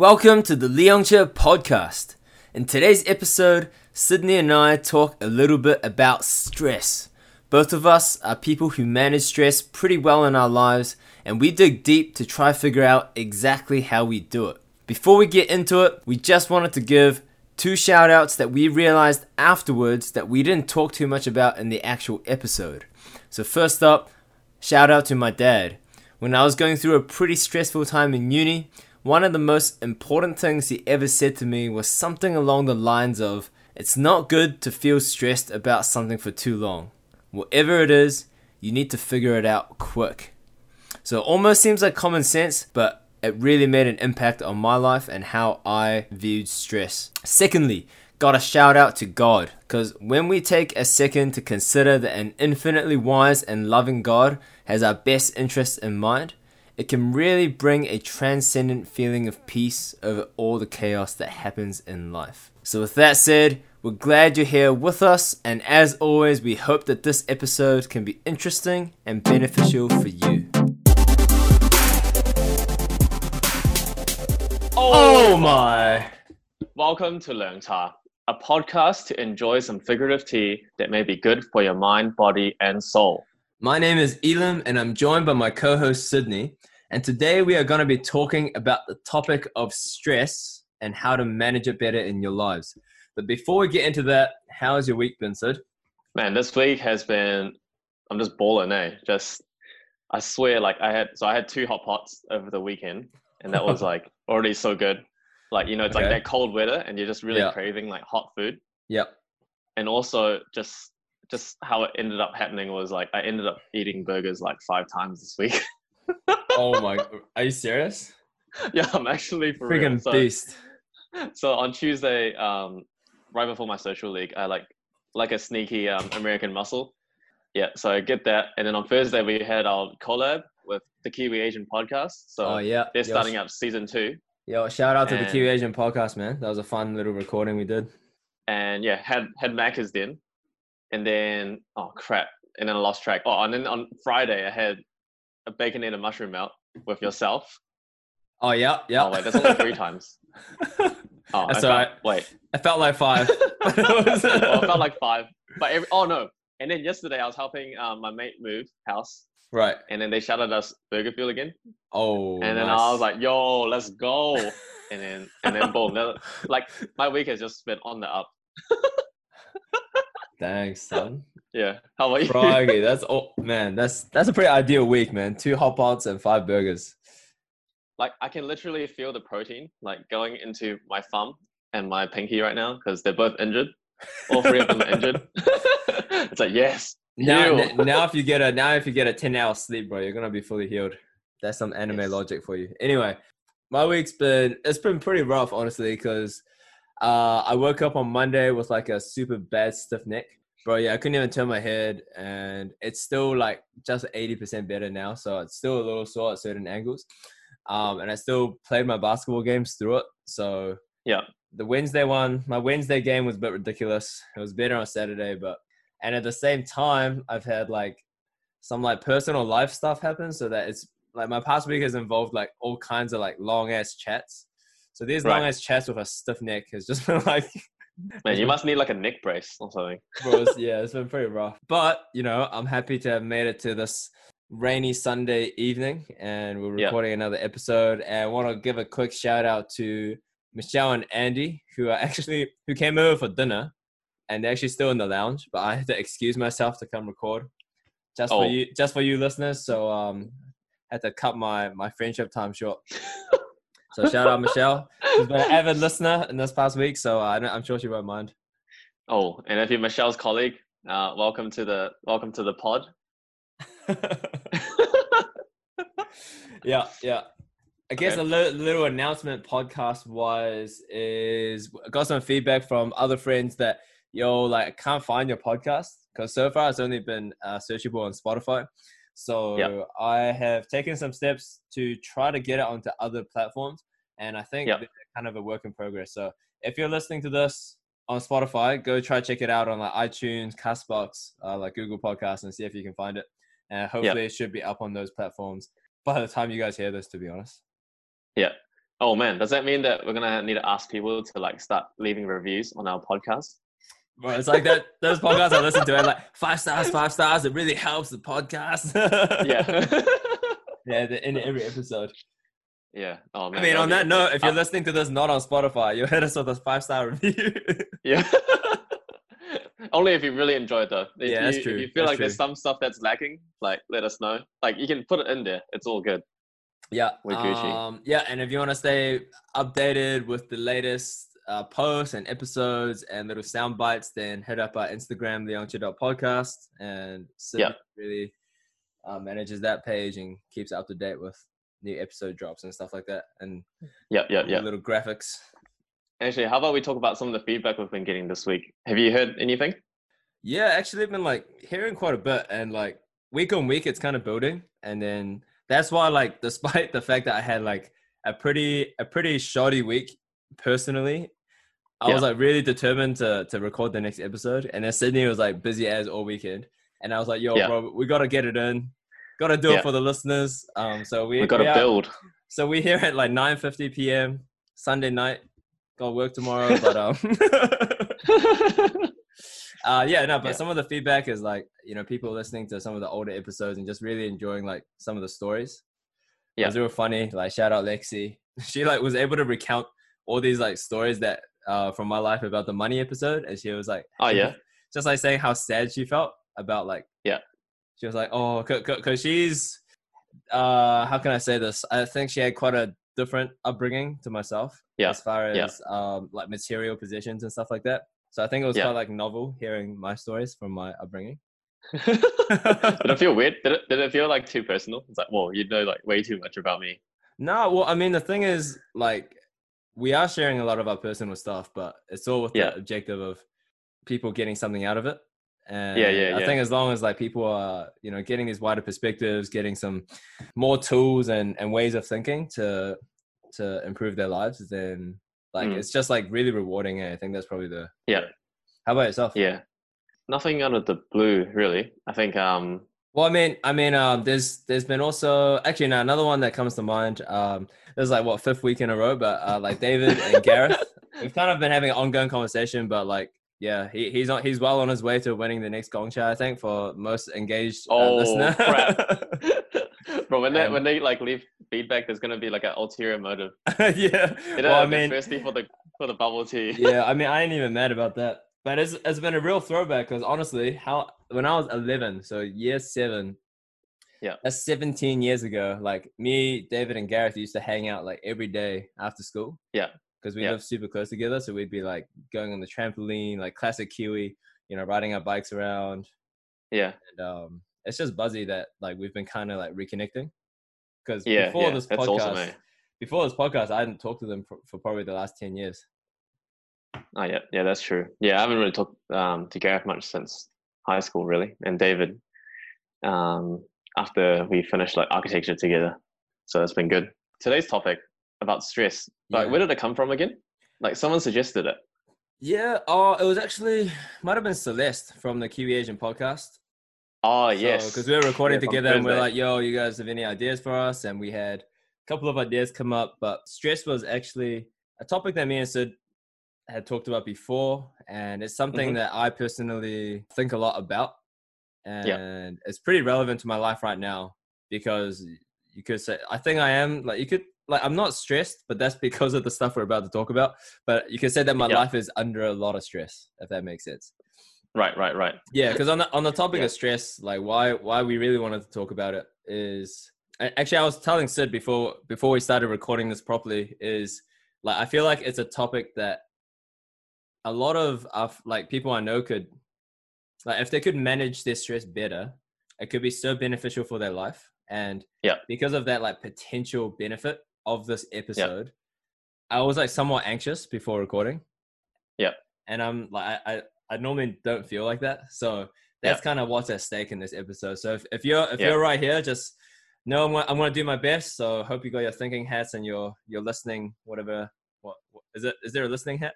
Welcome to the Leongcha podcast. In today's episode, Sidney and I talk a little bit about stress. Both of us are people who manage stress pretty well in our lives, and we dig deep to try figure out exactly how we do it. Before we get into it, we just wanted to give two shout outs that we realized afterwards that we didn't talk too much about in the actual episode. So, first up, shout out to my dad. When I was going through a pretty stressful time in uni, one of the most important things he ever said to me was something along the lines of, It's not good to feel stressed about something for too long. Whatever it is, you need to figure it out quick. So it almost seems like common sense, but it really made an impact on my life and how I viewed stress. Secondly, got a shout out to God, because when we take a second to consider that an infinitely wise and loving God has our best interests in mind, it can really bring a transcendent feeling of peace over all the chaos that happens in life. So, with that said, we're glad you're here with us, and as always, we hope that this episode can be interesting and beneficial for you. Oh, oh my! Welcome to Learn Ta, a podcast to enjoy some figurative tea that may be good for your mind, body, and soul. My name is Elim, and I'm joined by my co host Sidney. And today we are going to be talking about the topic of stress and how to manage it better in your lives. But before we get into that, how has your week been, Sid? Man, this week has been, I'm just balling, eh? Just, I swear, like I had, so I had two hot pots over the weekend, and that was like already so good. Like, you know, it's Okay. like that cold weather, and you're just really Yeah. craving like hot food. Yep. And also, just, just how it ended up happening was like I ended up eating burgers like five times this week. Oh my, are you serious? yeah, I'm actually for real. Freaking So- beast. so on Tuesday, um, right before my social league, I like like a sneaky um, American muscle. Yeah, so I get that, and then on Thursday we had our collab with the Kiwi Asian podcast. So Oh yeah. they're Yo, starting up season two, Yo, shout out to the Kiwi Asian podcast, man. That was a fun little recording we did. and yeah, had had Macca's then, and then oh crap, and then I lost track. Oh, and then on Friday I had a bacon and a mushroom melt with yourself. Oh yeah, yeah. Oh wait, that's only three times. Oh, That's I felt- alright. Wait, I felt like five. Well, I felt like five. But every, oh no. And then yesterday I was helping um, my mate move house, right. and then they shouted us BurgerFuel again. Oh. and then nice. I was like, "Yo, let's go!" And then and then boom, like my week has just been on the up. Thanks, son. Yeah. How about you? Froggy, that's oh man, that's that's a pretty ideal week, man. Two hot pots and five burgers. like I can literally feel the protein like going into my thumb and my pinky right now because they're both injured. All three of them are injured. it's like yes. Now, n- now if you get a now if you get a ten hour sleep, bro, you're gonna be fully healed. That's some anime Yes. logic for you. Anyway, my week's been it's been pretty rough, honestly, because uh, I woke up on Monday with like a super bad stiff neck, bro. Yeah, I couldn't even turn my head, and it's still like just eighty percent better now. So it's still a little sore at certain angles, um, and I still played my basketball games through it. So Yeah. the Wednesday one, my Wednesday game was a bit ridiculous. It was better on Saturday, but and at the same time, I've had like some like personal life stuff happen, so that it's like my past week has involved like all kinds of like long ass chats. So these Right. long ass chats with a stiff neck has just been like, Man, you must need like a neck brace or something. bro, it's- yeah, it's been pretty rough. But you know, I'm happy to have made it to this rainy Sunday evening, and we're recording another episode. And I want to give a quick shout out to Michelle and Andy, who are actually who came over for dinner, and they're actually still in the lounge. But I had to excuse myself to come record, just for Oh. you, just for you listeners. So um, had to cut my my friendship time short. So shout out Michelle. She's been an avid listener in this past week, so I know, I'm sure she won't mind. Oh, and if you're Michelle's colleague, uh, welcome to the welcome to the pod. yeah, yeah. I guess Okay. a little, little announcement podcast wise is I got some feedback from other friends that yo like I can't find your podcast because so far it's only been uh, searchable on Spotify. So I have taken some steps to try to get it onto other platforms, and I think Yep. kind of a work in progress. So if you're listening to this on Spotify, go try check it out on like iTunes, Castbox, uh, like Google Podcasts, and see if you can find it. And hopefully it should be up on those platforms by the time you guys hear this. To be honest. Yeah. Oh man, does that mean that we're gonna need to ask people to like start leaving reviews on our podcast? Bro, it's like that those podcasts I listen to, I'm like five stars, five stars. It really helps the podcast. Yeah. yeah, the, in every episode. yeah. Oh man. I mean, on that note, if you're Uh, listening to this not on Spotify, you hit us with a five star review. Yeah. Only if you really enjoyed though. If Yeah, you, that's If you feel that's like there's some stuff that's lacking, like let us know. Like you can put it in there. It's all good. Yeah. We're Gucci. Um, yeah, and if you want to stay updated with the latest uh, posts and episodes and little sound bites, then head up our Instagram, the Youngster Podcast, and Sid Yeah. really uh, manages that page and keeps up to date with new episode drops and stuff like that, and Yep, yep, yep. little graphics. Actually, how about we talk about some of the feedback we've been getting this week? Have you heard anything? Yeah, actually, I've been like hearing quite a bit, and like week on week, it's kind of building, and then that's why, like, despite the fact that I had like a pretty a pretty shoddy week personally, I was like really determined to to record the next episode, and then Sidney was like busy as all weekend, and I was like, "Yo, Yeah. bro, we gotta get it in, gotta do it for the listeners." Um, so we We got to we are- build. So we're here at like nine fifty p.m. Sunday night. Got work tomorrow, but um. Uh, yeah, no, but Yeah. some of the feedback is like, you know, people listening to some of the older episodes and just really enjoying like some of the stories. Yeah. It was real funny. Like, shout out Lexi. She like was able to recount all these like stories that uh from my life about the money episode, and she was like, Oh, yeah? just like saying how sad she felt about like, Yeah. she was like, oh, because she's, uh, how can I say this? I think she had quite a different upbringing to myself Yeah. as far as Yeah. um like material possessions and stuff like that. So I think it was Yeah. quite like novel hearing my stories from my upbringing. did it feel weird? Did it, did it feel like too personal? It's like, whoa, you know like way too much about me. No, well, I mean, the thing is, like, we are sharing a lot of our personal stuff, but it's all with Yeah. the objective of people getting something out of it. And yeah, I yeah. think as long as like people are, you know, getting these wider perspectives, getting some more tools and, and ways of thinking to to improve their lives, then like Mm. it's just like really rewarding. And I think that's probably the Yeah. How about yourself? Yeah. Nothing out of the blue, really. I think um Well, I mean, I mean, um, there's there's been also actually now another one that comes to mind. Um, there's like what fifth week in a row, but uh, like David and Gareth, we've kind of been having an ongoing conversation. But like, yeah, he, he's on he's well on his way to winning the next Gong Cha, I think, for most engaged uh, Oh, listener. crap. Bro, when they Um, when they like leave feedback, there's gonna be like an ulterior motive. yeah. Well, I mean, thirsty for the for the bubble tea. yeah, I mean, I ain't even mad about that. But it's it's been a real throwback because honestly, how when I was 11, so year seven, Yeah. that's 17 years ago. Like me, David, and Gareth used to hang out like every day after school. Yeah. because we Yeah. live super close together, so we'd be like going on the trampoline, like classic Kiwi, you know, riding our bikes around, yeah, and um, it's just buzzy that like we've been kind of like reconnecting. Because yeah, before yeah. this podcast, awesome, eh? before this podcast, I hadn't talked to them for, for probably the last 10 years. Oh yeah, yeah, that's true. Yeah, I haven't really talked um, to Gareth much since high school, really, and David um, after we finished like architecture together. So it's been good. Today's topic about stress. Like, Yeah. where did it come from again? Like, someone suggested it. Yeah, oh, it was actually might have been Celeste from the Kiwi Asian podcast. Oh yes, because we were recording Yeah, together and we are like, "Yo, you guys have any ideas for us?" And we had a couple of ideas come up, but stress was actually a topic that me and Sid had talked about before, and it's something Mhm. that I personally think a lot about, and it's pretty relevant to my life right now because you could say I think I am like you could like I'm not stressed, but that's because of the stuff we're about to talk about. But you could say that my Yeah. life is under a lot of stress, if that makes sense. right, right, right. Yeah, because on the on the topic Yeah. of stress, like why why we really wanted to talk about it is actually I was telling Sid before before we started recording this properly is like I feel like it's a topic that a lot of of like people I know could like if they could manage their stress better, it could be so beneficial for their life. And Yeah. because of that like potential benefit of this episode, I was like somewhat anxious before recording. Yeah. And I'm like I, I, I normally don't feel like that. So that's kind of what's at stake in this episode. So if, if you're if Yeah. you're right here, just know I'm gonna, I'm gonna do my best. So hope you got your thinking hats and your your listening whatever. What, what is it? Is there a listening hat?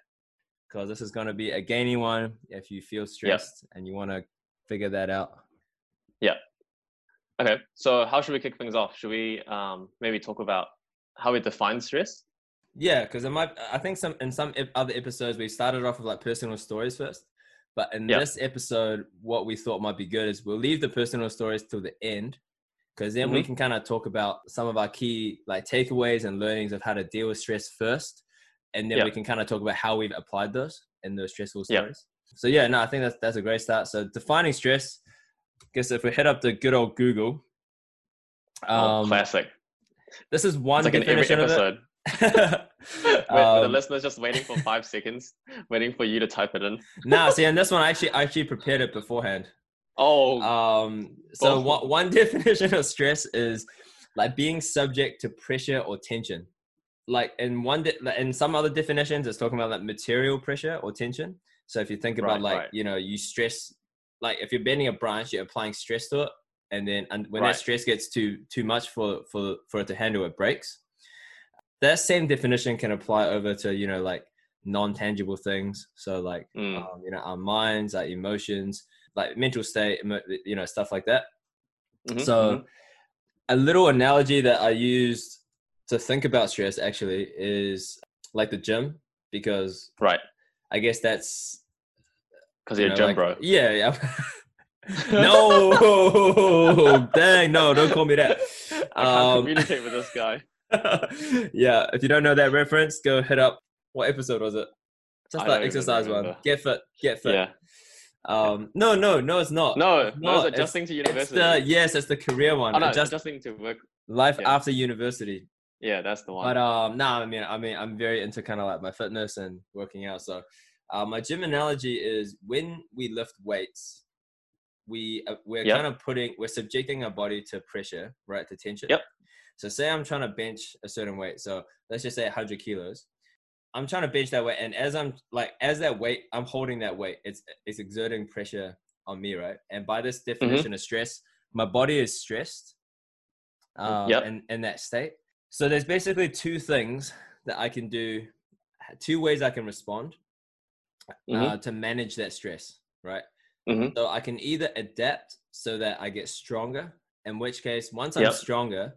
Because this is gonna be a gainy one. If you feel stressed and you want to figure that out. Yeah. Okay, so how should we kick things off? Should we um, maybe talk about how we define stress? Yeah, because. I think some in some other episodes we started off with like personal stories first, but in Yeah. this episode, what we thought might be good is we'll leave the personal stories till the end, because then we Mhm. can kind of talk about some of our key like takeaways and learnings of how to deal with stress first, and then Yeah. we can kind of talk about how we've applied those in those stressful stories. So yeah, no, I think that's that's a great start. So defining stress. I Guess if we head up to good old Google, Oh, um, classic. this is one It's like in every definition of it. episode. Wait, the Um, listeners just waiting for five seconds, waiting for you to type it in. nah, see, and this one I actually I actually prepared it beforehand. Oh, Um, so one definition of stress is like being subject to pressure or tension. Like in one, de- in some other definitions, it's talking about like material pressure or tension. So if you think about Right, like right. you know you stress, like if you're bending a branch, you're applying stress to it, and then and when Right. that stress gets too too much for for for it to handle, it breaks. That same definition can apply over to you know like non-tangible things. So like mm, um, you know our minds our emotions like mental state emo- you know stuff like that mhm, so mhm. a little analogy that i used to think about stress actually is like the gym because right, i guess that's because you you're a gym like- bro. yeah yeah no dang no don't call me that I can't Um, communicate with this guy. yeah if you don't know that reference go hit up what episode was it just that exercise one get fit get fit Yeah. um no no no it's not No, no, not. it's It's- adjusting to It's university. the yes, it's the career one. oh, no, Adjust- adjusting to work. life yeah. after university. Yeah, that's the one. But um, no, I mean, I mean, I'm very into kind of like my fitness and working out. So, uh, my gym analogy is when we lift weights, we uh, we're Yep. kind of putting we're subjecting our body to pressure, right, to tension. Yep. So, say I'm trying to bench a certain weight. So let's just say 100 kilos. I'm trying to bench that weight, and as I'm like as that weight, I'm holding that weight. It's it's exerting pressure on me, right? And by this Mm-hmm. definition of stress, my body is stressed. Um, Yep. in, in that state. So there's basically two things that I can do, two ways I can respond Mhm, uh, to manage that stress, right? mhm. So I can either adapt so that I get stronger, in which case, once I'm Yep. stronger,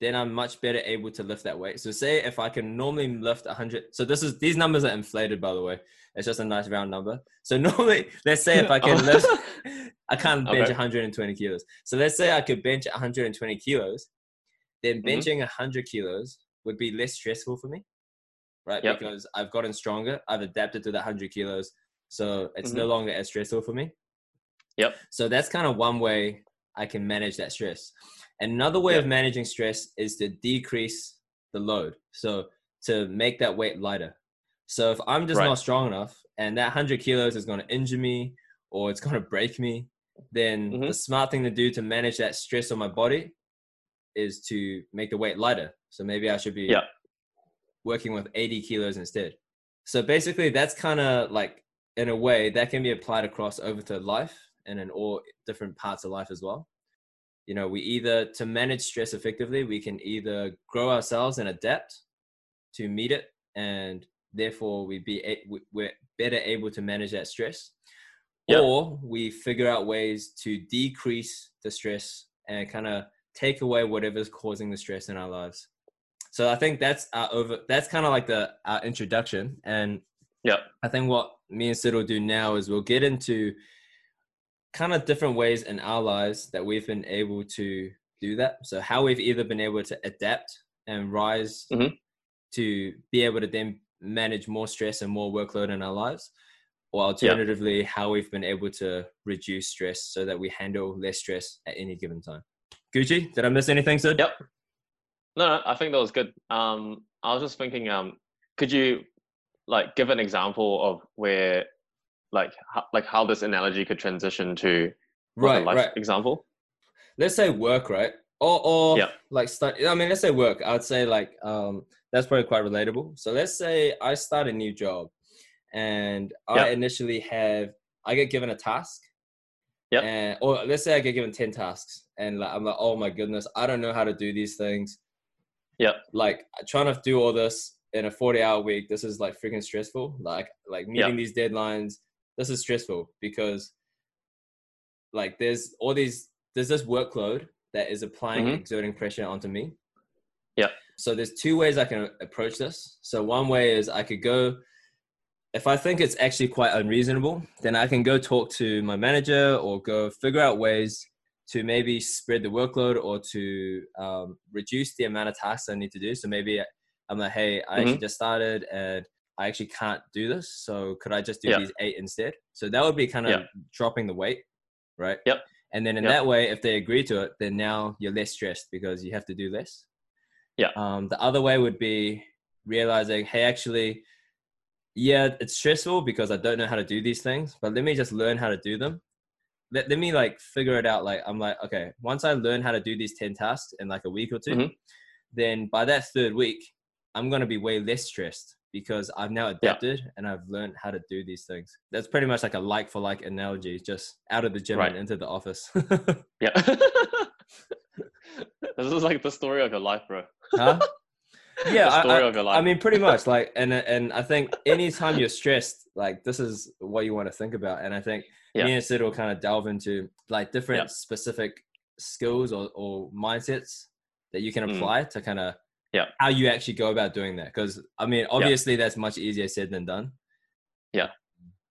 then I'm much better able to lift that weight. So say if I can normally lift 100, so this is these numbers are inflated by the way. It's just a nice round number. So normally, let's say if I can lift, I can't bench Okay. 120 kilos. So let's say I could bench 120 kilos, then Mhm. benching 100 kilos would be less stressful for me, right? Yep. Because I've gotten stronger, I've adapted to that 100 kilos, so it's no longer as stressful for me. Mm-hmm. Yep. So that's kind of one way I can manage that stress. Another way Yep. of managing stress is to decrease the load. So to make that weight lighter. So if I'm just Right. not strong enough and that 100 kilos is going to injure me or it's going to break me, then Mhm. the smart thing to do to manage that stress on my body is to make the weight lighter. So maybe I should be Yeah. working with 80 kilos instead. So basically, that's kind of like, in a way, that can be applied across over to life and in all different parts of life as well. You know, we either, to manage stress effectively, we can either grow ourselves and adapt to meet it, and therefore we be we're better able to manage that stress, Yep. or we figure out ways to decrease the stress and kind of take away whatever's causing the stress in our lives. So I think that's our over. That's kind of like the our introduction, and yeah, I think what me and Sid will do now is we'll get into kind of different ways in our lives that we've been able to do that. So how we've either been able to adapt and rise Mhm. to be able to then manage more stress and more workload in our lives, or alternatively, how we've been able to reduce stress so that we handle less stress at any given time. Gucci, did I miss anything, Sid? Yep. No, no, I think that was good. Um, I was just thinking, um, could you like give an example of where, like, how, like how this analogy could transition to Right, right. example? let's say work, right? Or or Yeah. like start. I mean, let's say work. I would say like um that's probably quite relatable. So let's say I start a new job, and I initially have I get given a task. Yep. And or let's say I get given ten tasks, and like I'm like, oh my goodness, I don't know how to do these things. Yep. Like trying to do all this in a 40 hour week, this is like freaking stressful. Like like meeting these deadlines, this is stressful because like there's all these there's this workload that is applying Mhm. exerting pressure onto me. Yep. So there's two ways I can approach this. So one way is I could go if I think it's actually quite unreasonable, then I can go talk to my manager or go figure out ways to maybe spread the workload or to um, reduce the amount of tasks I need to do. So maybe I'm like, hey, I mm-hmm. actually just started and I actually can't do this. So could I just do yeah. these eight instead? So that would be kind of yeah. dropping the weight, right? Yep. And then in yep. that way, if they agree to it, then now you're less stressed because you have to do less. Yeah. Um, the other way would be realizing, hey, actually, yeah, it's stressful because I don't know how to do these things, but let me just learn how to do them. Let, let me like figure it out. Like, I'm like, okay, once I learn how to do these 10 tasks in like a week or 2 mm-hmm. then by that third week, I'm going to be way less stressed because I've now adapted yeah. and I've learned how to do these things. That's pretty much like a like for like analogy, just out of the gym right. and into the office. yeah. this is like the story of your life, bro. Huh? Yeah, I, I, I, mean, pretty much. Like, and and I think anytime you're stressed, like this is what you want to think about. And I think yeah. me and Sid will kind of delve into like different yeah. specific skills or, or mindsets that you can mm. apply mm. to kind of yeah how you actually go about doing that because i mean obviously yeah. that's much easier said than done yeah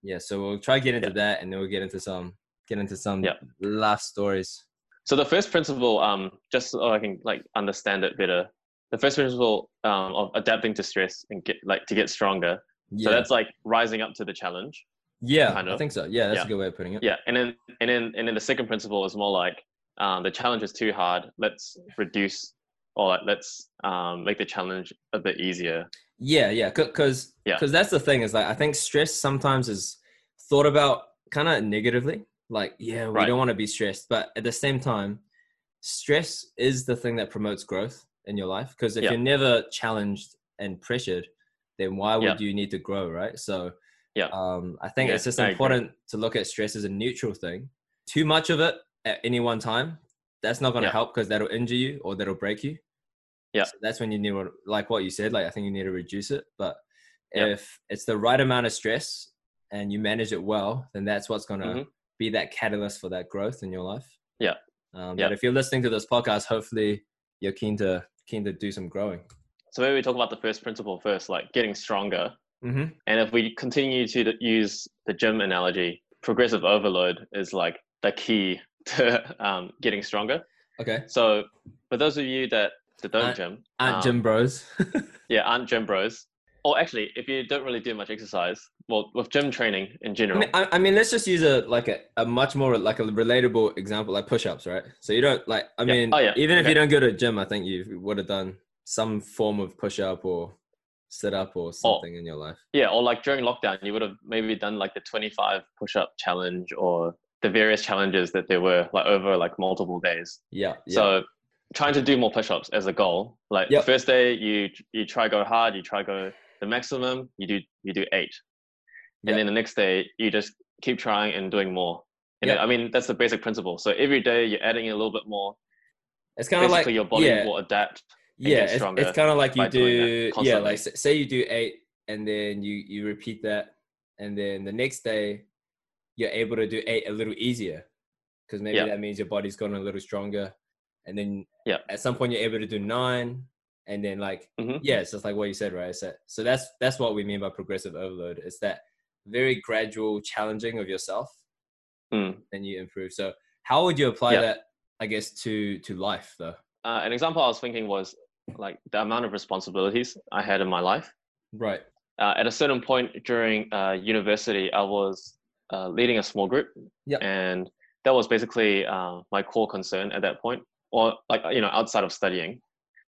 yeah so we'll try get into that and then we'll get into some get into some last stories so the first principle um just so i can like understand it better the first principle um, of adapting to stress and get like to get stronger yeah. so that's like rising up to the challenge yeah kind of. i think so yeah that's yeah. a good way of putting it yeah and then and then and then the second principle is more like um, the challenge is too hard let's reduce or like, let's um, make the challenge a bit easier. Yeah, yeah, because yeah, because that's the thing is like I think stress sometimes is thought about kind of negatively. Like, yeah, we right. don't want to be stressed, but at the same time, stress is the thing that promotes growth in your life. Because if yeah. you're never challenged and pressured, then why would yeah. you need to grow, right? So, yeah, um, I think yeah, it's just important to look at stress as a neutral thing. Too much of it at any one time that's not going to help because that'll injure you or that'll break you. Yeah. So that's when you need, like what you said, like I think you need to reduce it. But if it's the right amount of stress and you manage it well, then that's what's going to mm-hmm. be that catalyst for that growth in your life. Yeah. Um, yeah. But if you're listening to this podcast, hopefully you're keen to keen to do some growing. So maybe we talk about the first principle first, like getting stronger. Mm-hmm. And if we continue to use the gym analogy, progressive overload is like the key to um, getting stronger. Okay. So for those of you that, that don't gym, aren't um, gym bros. yeah, aren't gym bros. Or actually, if you don't really do much exercise, well, with gym training in general. I mean, I, I mean let's just use a like a, a much more like a relatable example, like push-ups, right? So you don't like. I mean, Oh, yeah. even okay. if you don't go to a gym, I think you would have done some form of push-up or sit up or something or, in your life. Yeah, or like during lockdown, you would have maybe done like the 25 push-up challenge or the various challenges that there were like over like multiple days. Yeah. yeah. So trying to do more push-ups as a goal. Like yep. the first day you you try go hard, you try go the maximum, you do you do eight. And then the next day you just keep trying and doing more. And yep. I mean that's the basic principle. So every day you're adding a little bit more. It's kind of like your body yeah. will adapt. Yeah, it's, it's kind of like you do yeah, like say you do eight and then you you repeat that and then the next day you're able to do eight a little easier because maybe yeah. that means your body's gotten a little stronger and then yeah at some point you're able to do nine and then like mm-hmm. yeah it's just like what you said right so, so that's that's what we mean by progressive overload it's that very gradual challenging of yourself mm. and you improve so how would you apply yeah. that i guess to to life though uh, an example i was thinking was like the amount of responsibilities i had in my life right uh, at a certain point during uh, university i was uh, leading a small group. Yeah. And that was basically uh, my core concern at that point, or like you know outside of studying.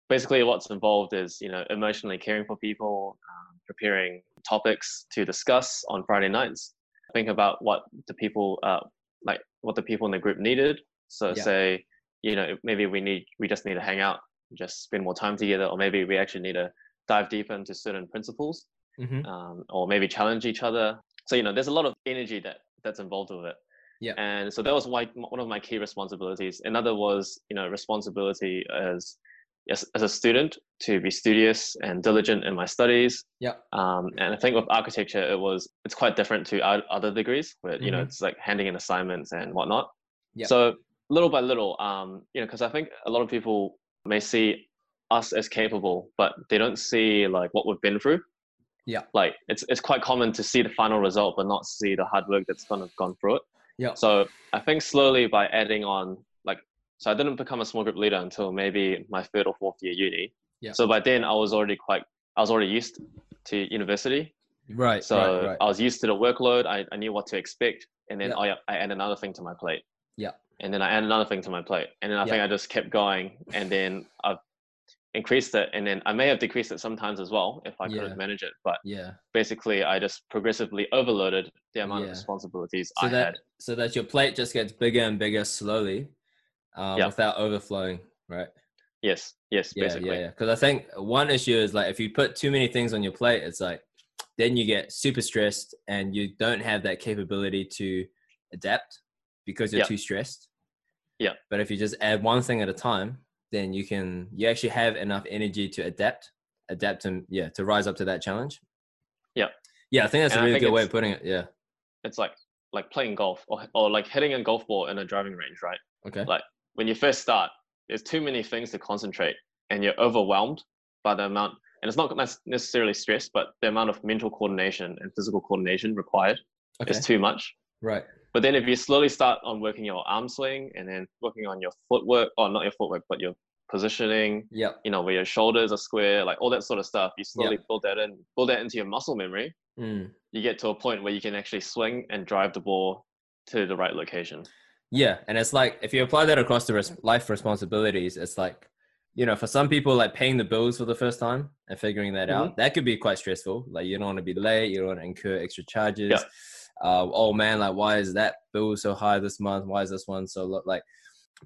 Basically, what's involved is you know emotionally caring for people, um, preparing topics to discuss on Friday nights. Think about what the people uh, like, what the people in the group needed. So yeah. say, you know, maybe we need we just need to hang out, just spend more time together, or maybe we actually need to dive deeper into certain principles, mm-hmm. um, or maybe challenge each other so you know there's a lot of energy that that's involved with it yeah and so that was why one of my key responsibilities another was you know responsibility as as, as a student to be studious and diligent in my studies yeah um, and i think with architecture it was it's quite different to other degrees where you mm-hmm. know it's like handing in assignments and whatnot yeah. so little by little um, you know because i think a lot of people may see us as capable, but they don't see like what we've been through. Yeah. Like it's it's quite common to see the final result, but not see the hard work that's kind of gone through it. Yeah. So I think slowly by adding on so I didn't become a small group leader until maybe my third or fourth year uni. Yeah. So by then I was already quite I was already used to university. Right. So right, right. I was used to the workload. I, I knew what to expect. And then Yeah. I, I add another thing to my plate. Yeah. And then I add another thing to my plate. And then I Yeah. think I just kept going. And then I've increased it. And then I may have decreased it sometimes as well if I Yeah. couldn't manage it. But yeah. basically, I just progressively overloaded the amount of responsibilities So I that had. so that your plate just gets bigger and bigger slowly, um, without overflowing, right? Yes. Yes. Yeah, basically. yeah, yeah. Because I think one issue is like if you put too many things on your plate, it's like then you get super stressed and you don't have that capability to adapt because you're too stressed. Yeah. But if you just add one thing at a time, then you can you actually have enough energy to adapt, adapt and yeah, to rise up to that challenge. Yeah. Yeah, I think that's And a really good way of putting it. Yeah. It's like like playing golf or, or like hitting a golf ball in a driving range, right? Okay. Like when you first start, there's too many things to concentrate and you're overwhelmed by the amount and it's not necessarily stress but the amount of mental coordination and physical coordination required Okay. is too much Right. but then if you slowly start on working your arm swing and then working on your footwork or not your footwork but your positioning Yep. you know where your shoulders are square like all that sort of stuff you slowly build that in build that into your muscle memory Mm. you get to a point where you can actually swing and drive the ball to the right location Yeah, and it's like if you apply that across the res- life responsibilities, it's like you know, for some people, like paying the bills for the first time and figuring that out, that could be quite stressful. Like you don't want to be late, you don't want to incur extra charges. Yeah. Uh, oh man, like why is that bill so high this month? Why is this one so low? Like,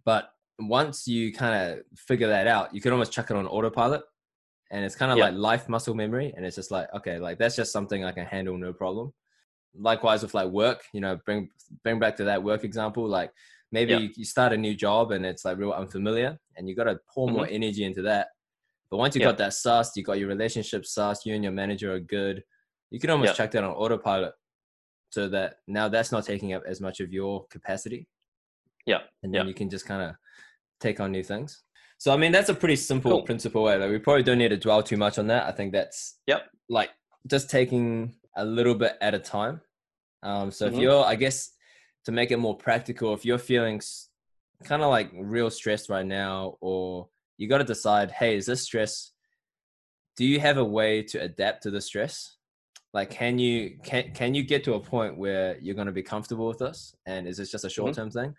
but once you kind of figure that out, you can almost chuck it on autopilot, and it's kind of Yeah. like life muscle memory, and it's just like okay, like that's just something I can handle, no problem. Likewise with like work, you know, bring bring back to that work example, like maybe you, you start a new job and it's like real unfamiliar and you got to pour more energy into that. But once you Mm-hmm. Got that sussed you got your relationship sussed you and your manager are good you can almost chuck that on autopilot so that now that's not taking up as much of your capacity. Yeah, and then you can just kind of take on new things. So i mean that's a pretty simple Cool. principle way like we probably don't need to dwell too much on that. I think that's Yep. like just taking a little bit at a time. Um so if Mhm. you're i guess to make it more practical if you're feeling kind of like real stressed right now or you got to decide hey is this stress do you have a way to adapt to the stress? Like can you can can you get to a point where you're going to be comfortable with this? And is this just a short term thing?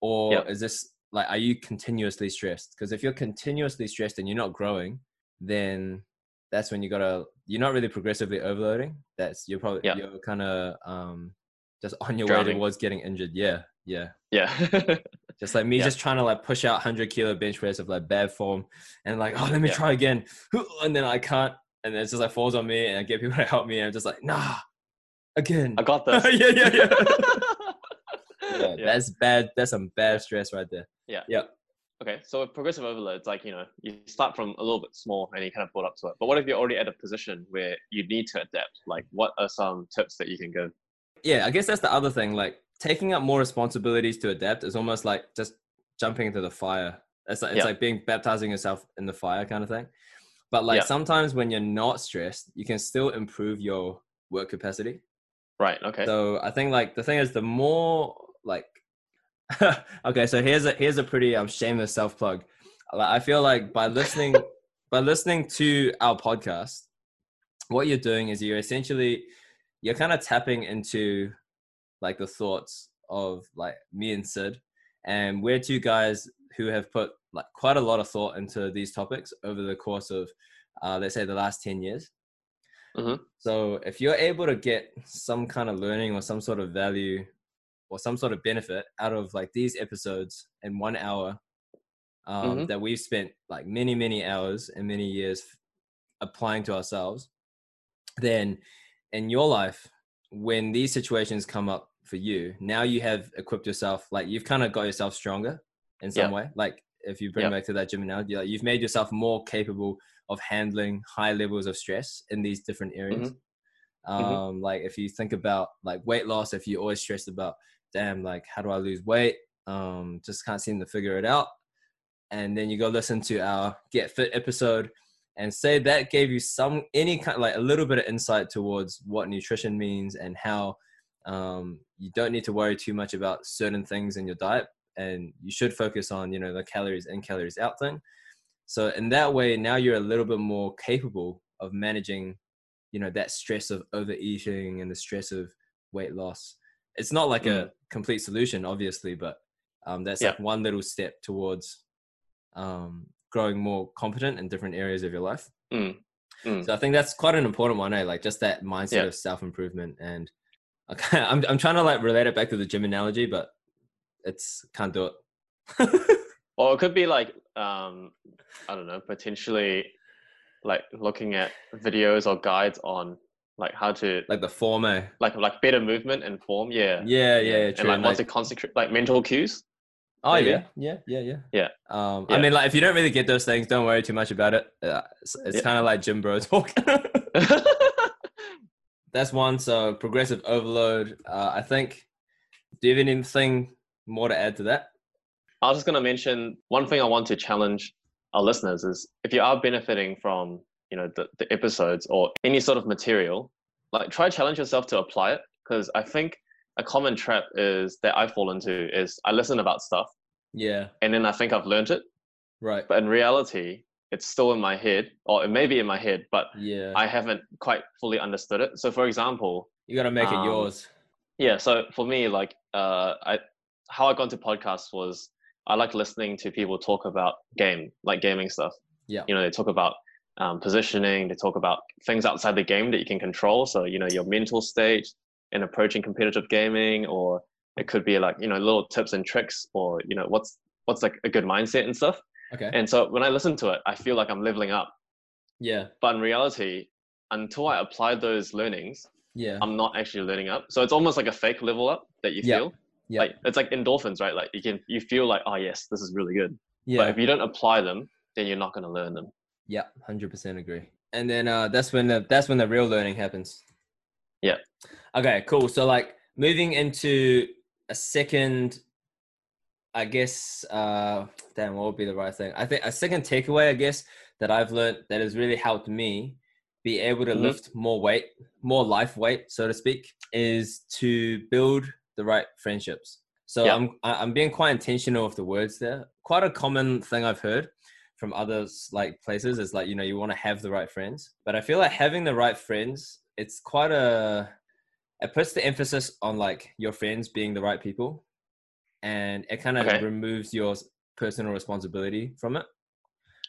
Or Yep. is this like are you continuously stressed? Because if you're continuously stressed and you're not growing then that's when you gotta you're not really progressively overloading. That's you're probably Yeah. you're kind of um just on your way towards getting injured. Yeah yeah. Yeah. Just like me Yeah. just trying to like push out 100 kilo bench press of like bad form and like oh let me Yeah. try again. And then i can't and then it's just like falls on me and i get people to help me and i'm just like nah again. I got this. Yeah yeah yeah. Yeah. yeah, that's bad that's some bad stress right there Okay, so with progressive overload, it's like you know you start from a little bit small and you kind of build up to it. But what if you're already at a position where you need to adapt? Like, what are some tips that you can give? yeah i guess that's the other thing like taking up more responsibilities to adapt is almost like just jumping into the fire it's like, it's Yeah. like being baptizing yourself in the fire kind of thing but like Yeah. sometimes when you're not stressed you can still improve your work capacity Right. Okay. So I think like the thing is the more like okay, so here's a here's a pretty um shameless self plug. Like, I feel like by listening by listening to our podcast, what you're doing is you're essentially you're kind of tapping into like the thoughts of like me and Sid, and we're two guys who have put like quite a lot of thought into these topics over the course of uh, let's say the last 10 years Mhm. so if you're able to get some kind of learning or some sort of value or some sort of benefit out of like these episodes in one hour um, Mhm. that we've spent like many many hours and many years applying to ourselves then in your life when these situations come up for you now you have equipped yourself like you've kind of got yourself stronger in some Yeah. way like if you bring Yeah. back to that gym analogy like you've made yourself more capable of handling high levels of stress in these different areas Mhm. um like if you think about like weight loss if you're always stressed about damn like how do i lose weight um just can't seem to figure it out and then you go listen to our Get Fit episode, and say that gave you some any kind like a little bit of insight towards what nutrition means and how um, you don't need to worry too much about certain things in your diet, and you should focus on you know the calories in, calories out thing. So in that way, now you're a little bit more capable of managing, you know, that stress of overeating and the stress of weight loss. It's not like mm. a complete solution, obviously, but um, that's yeah. like one little step towards um, growing more competent in different areas of your life. Mm. Mm. So I think that's quite an important one, eh? Like just that mindset yeah. of self improvement. And okay, I'm I'm trying to like relate it back to the gym analogy, but it's can't do it. or it could be like um, I don't know, potentially like looking at videos or guides on like how to like the form, eh? like like better movement and form. Yeah, yeah, yeah, yeah and like, like what to concentrate, like mental cues. Oh maybe? yeah, yeah, yeah, yeah. Yeah. Um, yeah. I mean, like if you don't really get those things, don't worry too much about it. Uh, it's, it's yeah. kind of like gym bro talk. That's one. So progressive overload. Uh, I think. Do you have anything more to add to that? I was just going to mention one thing I want to challenge our listeners is if you are benefiting from you know the, the episodes or any sort of material, like try challenge yourself to apply it because I think a common trap is that I fall into is I listen about stuff. Yeah. And then I think I've learned it. Right. But in reality, it's still in my head, or it may be in my head, but yeah, I haven't quite fully understood it. So, for example, you got to make um, it yours. Yeah. So for me, like, uh, I how I got into podcasts was I like listening to people talk about game, like gaming stuff. Yeah. You know, they talk about um, positioning. They talk about things outside the game that you can control. So you know, your mental state in approaching competitive gaming, or it could be like you know little tips and tricks, or you know what's what's like a good mindset and stuff. Okay. And so when I listen to it, I feel like I'm leveling up. Yeah. But in reality, until I apply those learnings, yeah, I'm not actually learning up. So it's almost like a fake level up that you feel. Yeah. Like it's like endorphins, right? Like you can you feel like, oh yes, this is really good. Yeah. But if you don't apply them, then you're not going to learn them. Yeah, hundred percent agree. And then uh, that's when the that's when the real learning happens. Yeah. Okay, cool. So like moving into a second, I guess. Uh, damn, what would be the right thing? I think a second takeaway, I guess, that I've learned that has really helped me be able to mm-hmm. lift more weight, more life weight, so to speak, is to build the right friendships. So yeah. I'm I'm being quite intentional with the words there. Quite a common thing I've heard from others like places is like you know you want to have the right friends, but I feel like having the right friends it's quite a it puts the emphasis on like your friends being the right people, and it kind of okay. removes your personal responsibility from it.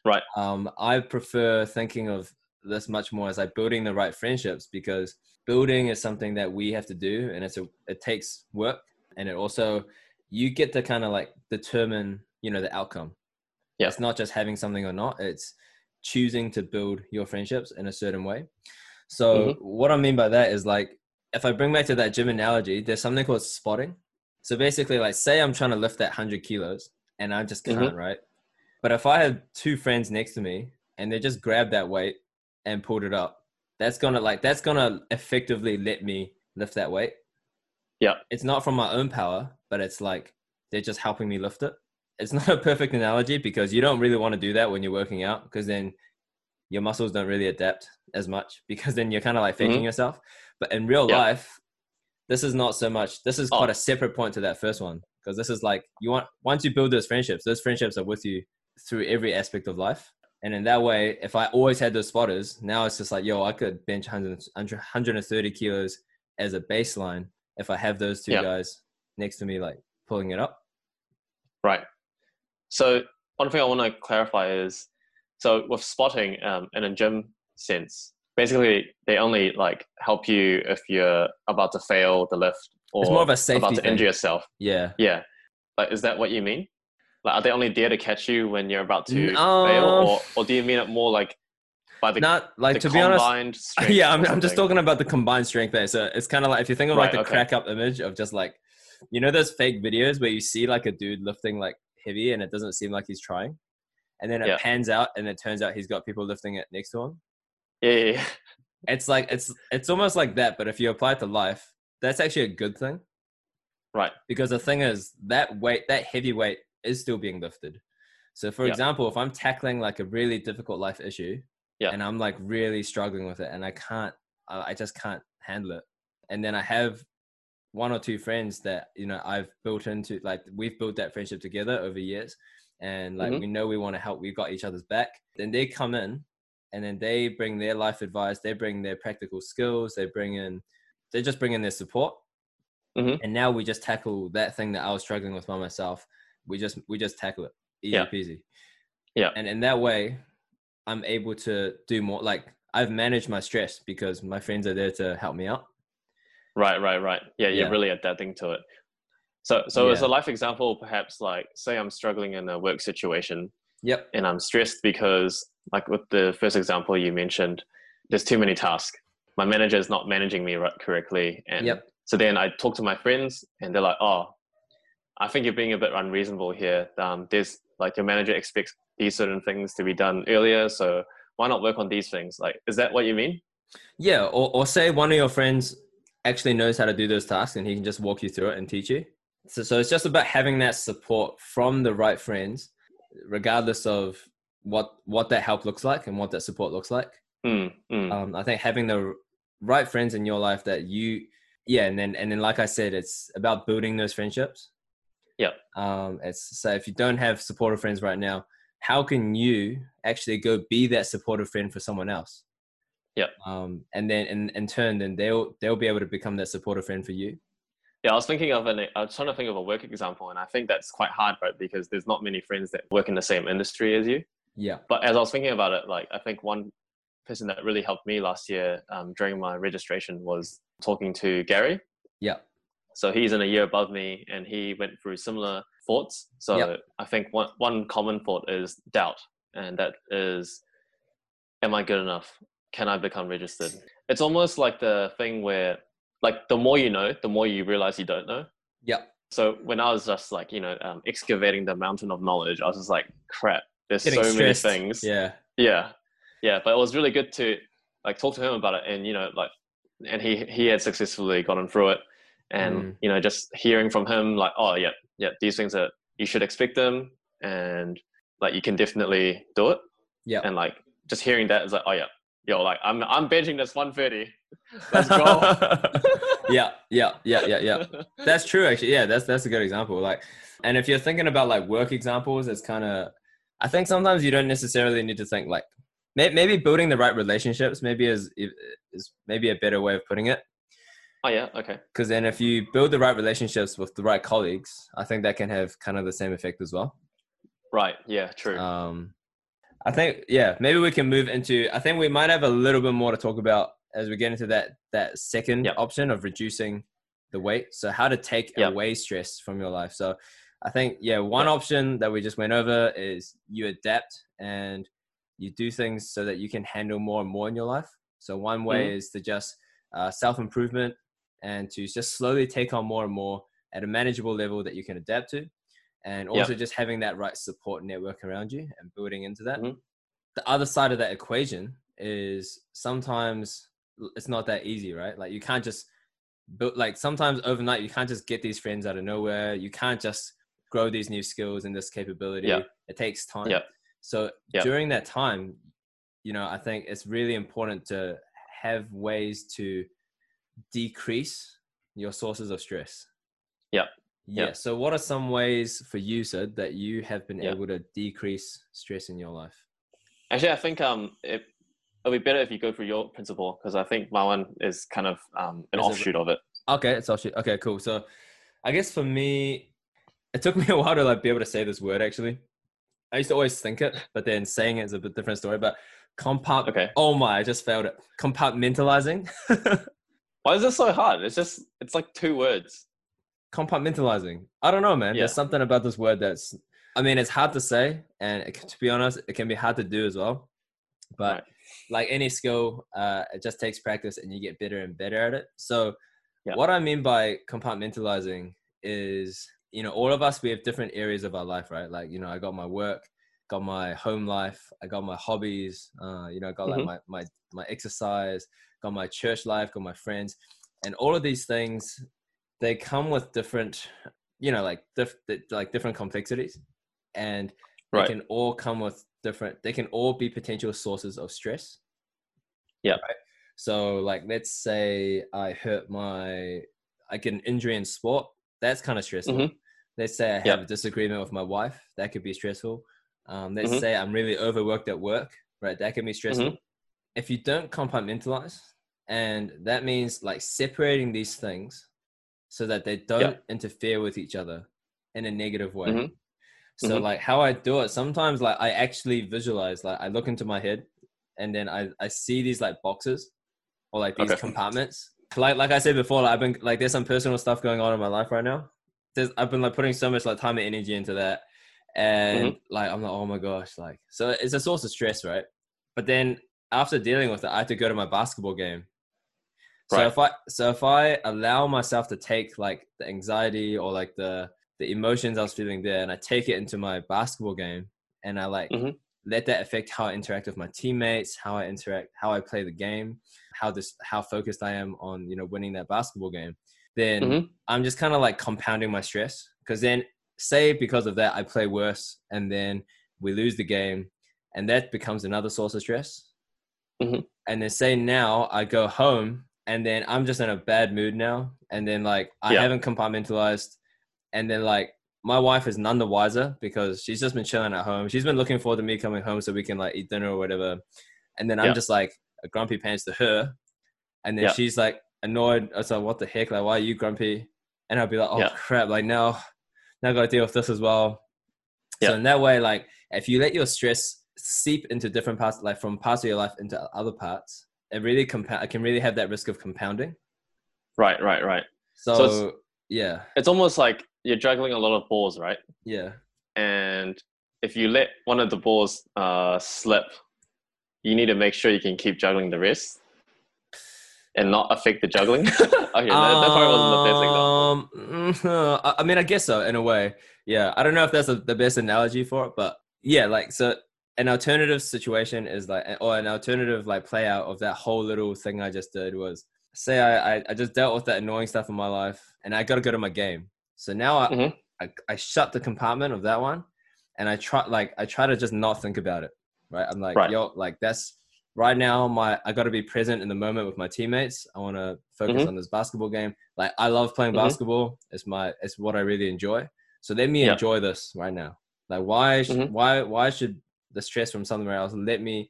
Right. Um, I prefer thinking of this much more as like building the right friendships because building is something that we have to do and it's a it takes work and it also you get to kind of like determine you know the outcome yeah it's not just having something or not it's choosing to build your friendships in a certain way so mm-hmm. what i mean by that is like if i bring back to that gym analogy there's something called spotting so basically like say i'm trying to lift that 100 kilos and i just can't mm-hmm. right but if i have two friends next to me and they just grab that weight and pulled it up that's gonna like that's gonna effectively let me lift that weight. Yeah. It's not from my own power, but it's like they're just helping me lift it. It's not a perfect analogy because you don't really want to do that when you're working out because then your muscles don't really adapt as much because then you're kind of like faking mm-hmm. yourself. But in real yeah. life, this is not so much. This is oh. quite a separate point to that first one because this is like you want once you build those friendships, those friendships are with you through every aspect of life. And in that way, if I always had those spotters, now it's just like, yo, I could bench 100, 130 kilos as a baseline if I have those two yep. guys next to me, like pulling it up. Right. So one thing I want to clarify is, so with spotting um, in a gym sense, basically they only like help you if you're about to fail the lift or it's more of a safety about to thing. injure yourself. Yeah. Yeah. Like, is that what you mean? Like, are they only there to catch you when you're about to um, fail, or, or do you mean it more like by the not like the to be honest? Yeah, I'm, I'm just talking about the combined strength there. So it's kind of like if you think of right, like the okay. crack up image of just like, you know, those fake videos where you see like a dude lifting like heavy and it doesn't seem like he's trying, and then it yeah. pans out and it turns out he's got people lifting it next to him. Yeah, yeah, yeah. It's like it's it's almost like that, but if you apply it to life, that's actually a good thing. Right. Because the thing is that weight, that heavy weight is still being lifted. So, for Yeah. example, if I'm tackling like a really difficult life issue, Yeah. and I'm like really struggling with it, and I can't, I I just can't handle it, and then I have one or two friends that you know I've built into, like we've built that friendship together over years, and like Mhm. we know we want to help, we've got each other's back. Then they come in, and then they bring their life advice, they bring their practical skills, they bring in, they just bring in their support, Mhm. and now we just tackle that thing that I was struggling with by myself. We just we just tackle it, easy Yeah. peasy. Yeah. And in that way, I'm able to do more. Like I've managed my stress because my friends are there to help me out. Right, right, right. Yeah, you're Yeah. really adapting to it. So, so as a life example, perhaps like say I'm struggling in a work situation Yep. and I'm stressed because, like with the first example you mentioned, there's too many tasks. My manager is not managing me right, correctly, and Yep. so then I talk to my friends, and they're like, "Oh, I think you're being a bit unreasonable here. Um, there's like your manager expects these certain things to be done earlier, so why not work on these things? Like, is that what you mean? Yeah. Or or say one of your friends actually knows how to do those tasks and he can just walk you through it and teach you. So so it's just about having that support from the right friends, regardless of what what that help looks like and what that support looks like. Mm, mm. um, I think having the right friends in your life that you, yeah, and then and then like I said, it's about building those friendships. Yeah. Um, it's so if you don't have supportive friends right now, how can you actually go be that supportive friend for someone else? Yeah. Um, and then in, in turn, then they'll they'll be able to become that supportive friend for you. Yeah, I was thinking of an. I was trying to think of a work example, and I think that's quite hard, right? Because there's not many friends that work in the same industry as you. Yeah. But as I was thinking about it, like I think one person that really helped me last year um, during my registration was talking to Gary. Yeah. So he's in a year above me, and he went through similar thoughts. So. I think one one common thought is doubt, and that is, am I good enough? Can I become registered? It's almost like the thing where, like, the more you know, the more you realize you don't know. Yeah. So when I was just like, you know, um, excavating the mountain of knowledge, I was just like, crap, there's Getting so many things. Yeah. Yeah. Yeah. But it was really good to like talk to him about it and, you know, like, and he, he had successfully gotten through it and, Mm. you know, just hearing from him like, oh yeah, yeah, these things are, you should expect them and like, you can definitely do it. Yeah. And like, just hearing that is like, oh yeah, yo, like I'm, I'm benching this 130. Let's go. yeah. Yeah. Yeah. Yeah. Yeah. that's true actually yeah that's that's a good example like and if you're thinking about like work examples it's kind of i think sometimes you don't necessarily need to think like may, maybe building the right relationships maybe is is maybe a better way of putting it oh yeah. Okay. because then if you build the right relationships with the right colleagues i think that can have kind of the same effect as well Right. Yeah. True. um i think yeah maybe we can move into i think we might have a little bit more to talk about as we get into that that second Yep. option of reducing the weight so how to take Yep. away stress from your life so i think yeah one option that we just went over is you adapt and you do things so that you can handle more and more in your life so one way Mm-hmm. is to just uh, self-improvement and to just slowly take on more and more at a manageable level that you can adapt to and Yep. also just having that right support network around you and building into that Mhm. the other side of that equation is sometimes it's not that easy right like you can't just build like sometimes overnight you can't just get these friends out of nowhere you can't just grow these new skills and this capability Yeah. it takes time Yeah. so during that time you know i think it's really important to have ways to decrease your sources of stress Yeah. Yeah so what are some ways for you sid that you have been Yeah. able to decrease stress in your life Actually, I think um, it, it'll be better if you go through your principle because I think my one is kind of um, an Is it- offshoot of it. Okay, it's shit. Okay, cool. So, I guess for me, it took me a while to like be able to say this word. Actually, I used to always think it, but then saying it is a bit different story. But compart. Okay. Oh my! I just failed it. Compartmentalizing. Why is this so hard? It's just it's like two words. Compartmentalizing. I don't know, man. Yeah. There's something about this word that's. I mean, it's hard to say, and it, to be honest, it can be hard to do as well. But Right. like any skill, uh, it just takes practice, and you get better and better at it. So, Yeah. what I mean by compartmentalizing is, you know, all of us we have different areas of our life, right? Like, you know, I got my work, got my home life, I got my hobbies, uh, you know, I got Mhm. like my my my exercise, got my church life, got my friends, and all of these things, they come with different, you know, like diff- like different complexities, and they Right. can all come with different they can all be potential sources of stress Yeah. right? so like let's say i hurt my i get an injury in sport that's kind of stressful Mhm. let's say i have Yeah. a disagreement with my wife that could be stressful um, let's Mhm. say i'm really overworked at work right that can be stressful Mhm. if you don't compartmentalize and that means like separating these things so that they don't interfere with each other in a negative way Mhm. so Mhm. like how i do it sometimes like i actually visualize like i look into my head and then i i see these like boxes or like these Okay. compartments like like i said before like, i've been like there's some personal stuff going on in my life right now there's, i've been like putting so much like time and energy into that and Mm-hmm. like i'm like oh my gosh like so it's a source of stress right but then after dealing with it i had to go to my basketball game so Right. if i so if i allow myself to take like the anxiety or like the the emotions i was feeling there and i take it into my basketball game and i like Mhm. let that affect how i interact with my teammates how i interact how i play the game how this how focused i am on you know winning that basketball game then Mhm. i'm just kind of like compounding my stress because then say because of that i play worse and then we lose the game and that becomes another source of stress Mhm. and then say now i go home and then i'm just in a bad mood now and then like i Yeah. haven't compartmentalized and then like my wife is none the wiser because she's just been chilling at home. She's been looking forward to me coming home so we can like eat dinner or whatever and then i'm Yeah. just like a grumpy pants to her and then Yeah. she's like annoyed. I was like what the heck? Like why are you grumpy? And i'll be like oh crap. Like now now i gotta deal with this as well. So in that way like if you let your stress seep into different parts like from parts of your life into other parts it really compound it can really have that risk of compounding Right, right, right. so, So it's- yeah It's almost like you're juggling a lot of balls, right? yeah And if you let one of the balls uh, slip, you need to make sure you can keep juggling the rest and not affect the juggling. okay, that, that probably wasn't the best example. Um, I I mean, I guess so in a way. Yeah, I don't know if that's a, the best analogy for it, but yeah, like so. An alternative situation is like, or an alternative like play out of that whole little thing I just did was say I I, I just dealt with that annoying stuff in my life, and I got to go to my game. So now I, Mhm. I I shut the compartment of that one, and I try like I try to just not think about it. Right, I'm like, Right. yo, like that's right now my I got to be present in the moment with my teammates. I want to focus Mhm. on this basketball game. Like I love playing Mhm. basketball. It's my it's what I really enjoy. So let me Yeah. enjoy this right now. Like why sh- Mhm. why why should the stress from somewhere else let me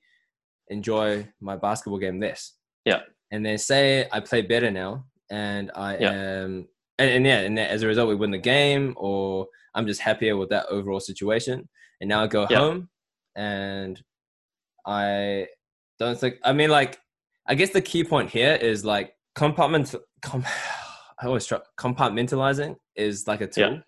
enjoy my basketball game less? Yeah. And then say I play better now and I Yeah. am and, and yeah, and as a result we win the game or I'm just happier with that overall situation. And now I go Yeah. home and I don't think I mean like I guess the key point here is like compartment com, I always try compartmentalizing is like a tool. Yeah.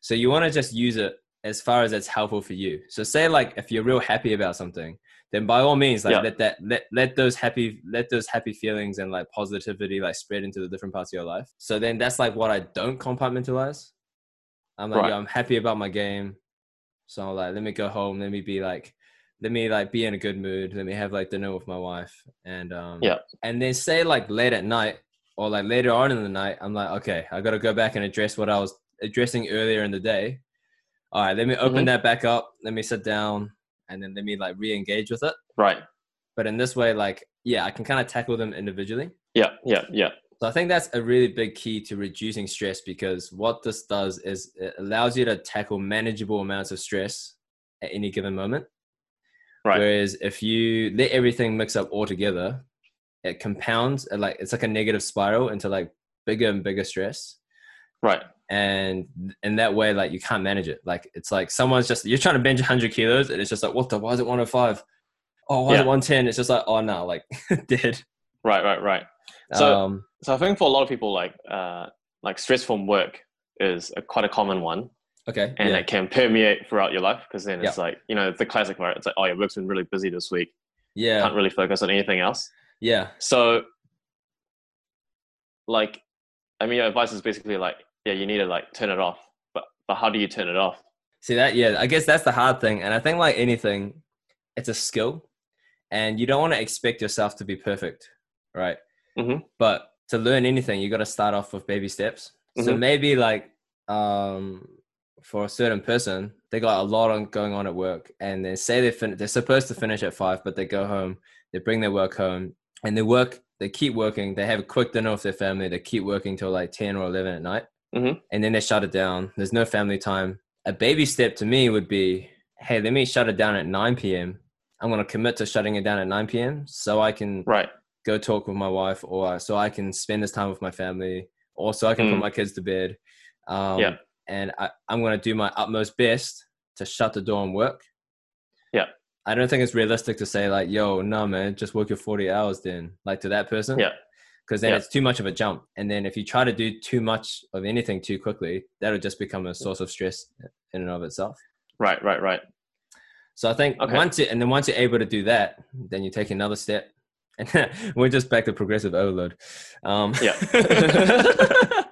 So you want to just use it as far as it's helpful for you. So say like if you're real happy about something, then by all means like Yeah. let that let let those happy let those happy feelings and like positivity like spread into the different parts of your life. So then that's like what I don't compartmentalize. I'm like, Right. I'm happy about my game. So I'm like, let me go home, let me be like let me like be in a good mood. Let me have like dinner with my wife, and um, Yeah. And then say like late at night or like later on in the night, I'm like, okay, I got to go back and address what I was addressing earlier in the day. All right, let me open Mhm. that back up. Let me sit down, and then let me like re-engage with it. Right. But in this way, like, yeah, I can kind of tackle them individually. Yeah, yeah, yeah. So I think that's a really big key to reducing stress because what this does is it allows you to tackle manageable amounts of stress at any given moment. Right. Whereas if you let everything mix up all together, it compounds and like it's like a negative spiral into like bigger and bigger stress. Right. And in that way, like you can't manage it. Like it's like someone's just you're trying to bench 100 kilos, and it's just like, what the? Why is it 105? Oh, why is it 110? It's just like, oh no, like dead. Right, right, right. So- um, So I think for a lot of people, like uh, like stress from work is a, quite a common one, okay, and yeah, it can permeate throughout your life because then it's like you know the classic right. It's like oh, your work's been really busy this week. yeah, Can't really focus on anything else. yeah. So, like, I mean, your advice is basically like, yeah, you need to like turn it off. But but how do you turn it off? See that? Yeah, I guess that's the hard thing. And I think like anything, it's a skill, and you don't want to expect yourself to be perfect, right? Mhm. But to learn anything, you got to start off with baby steps. So Mhm. maybe like, um, for a certain person, they got a lot on going on at work, and they say they fin- they're supposed to finish at five, but they go home, they bring their work home, and they work. They keep working. They have a quick dinner with their family. They keep working till like ten or eleven at night, Mhm. and then they shut it down. There's no family time. A baby step to me would be, hey, let me shut it down at nine p.m. I'm gonna commit to shutting it down at nine p.m. so I can Right. go talk with my wife or so I can spend this time with my family or so I can put Mm. my kids to bed. Um, Yeah. And I, I'm going to do my utmost best to shut the door and work. Yeah. I don't think it's realistic to say like, yo, no, man, just work your 40 hours then, like to that person. Yeah. Because then Yeah. it's too much of a jump. And then if you try to do too much of anything too quickly, that'll just become a source of stress in and of itself. Right. Right. Right. So I think Okay. once you, and then once you're able to do that, then you take another step. And we're just back to progressive overload. Um, Yeah.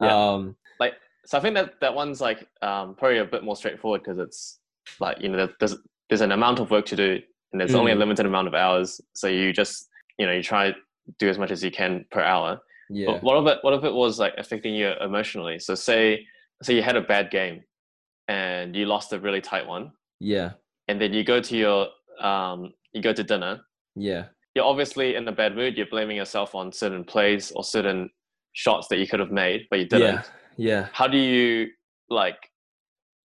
Yeah. Um, like, So I think that that one's like um, probably a bit more straightforward because it's like you know there's there's an amount of work to do and there's only a Mm. limited amount of hours. So you just you know you try do as much as you can per hour. yeah. But what if it what if it was like affecting you emotionally? So say say you had a bad game and you lost a really tight one, Yeah. and then you go to your um, you go to dinner. Yeah. You're obviously in a bad mood. You're blaming yourself on certain plays or certain shots that you could have made, but you didn't. Yeah. Yeah. How do you like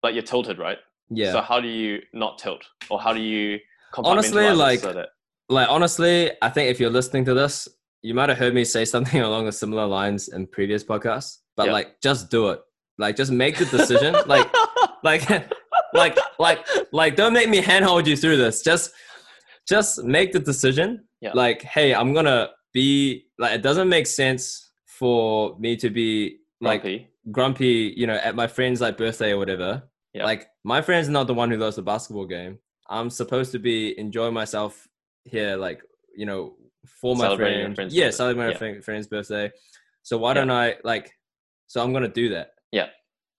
like you're tilted, right? Yeah. So how do you not tilt, or how do you Honestly, like- so that like honestly, I think if you're listening to this, you might have heard me say something along the similar lines in previous podcasts. But Yeah. like, just do it. Like, just make the decision. like, like, like, like, like, don't make me handhold you through this. Just, just make the decision. Yeah. Like, hey, I'm gonna be like. It doesn't make sense for me to be like grumpy? grumpy, you know, at my friend's like birthday or whatever. Yeah. Like my friend's not the one who lost the basketball game. I'm supposed to be enjoying myself here, like you know, for my friend. friend's yeah, birthday. celebrating my Yeah. friend, friend's birthday. So why Yeah. don't I like? So I'm gonna do that. Yeah.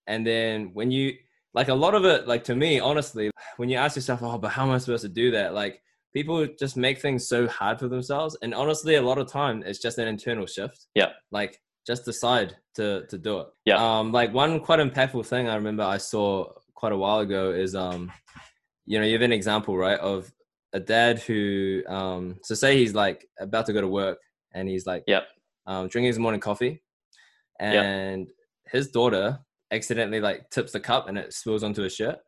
And then when you like a lot of it, like to me, honestly, when you ask yourself, oh, but how am I supposed to do that? Like people just make things so hard for themselves, and honestly, a lot of time it's just an internal shift. Yeah. Like just decide to to do it. Yeah. Um, like one quite impactful thing I remember I saw quite a while ago is um, you know, you have an example right of a dad who um, so say he's like about to go to work and he's like, Yep. um, drinking his morning coffee, and his daughter accidentally like tips the cup and it spills onto his shirt.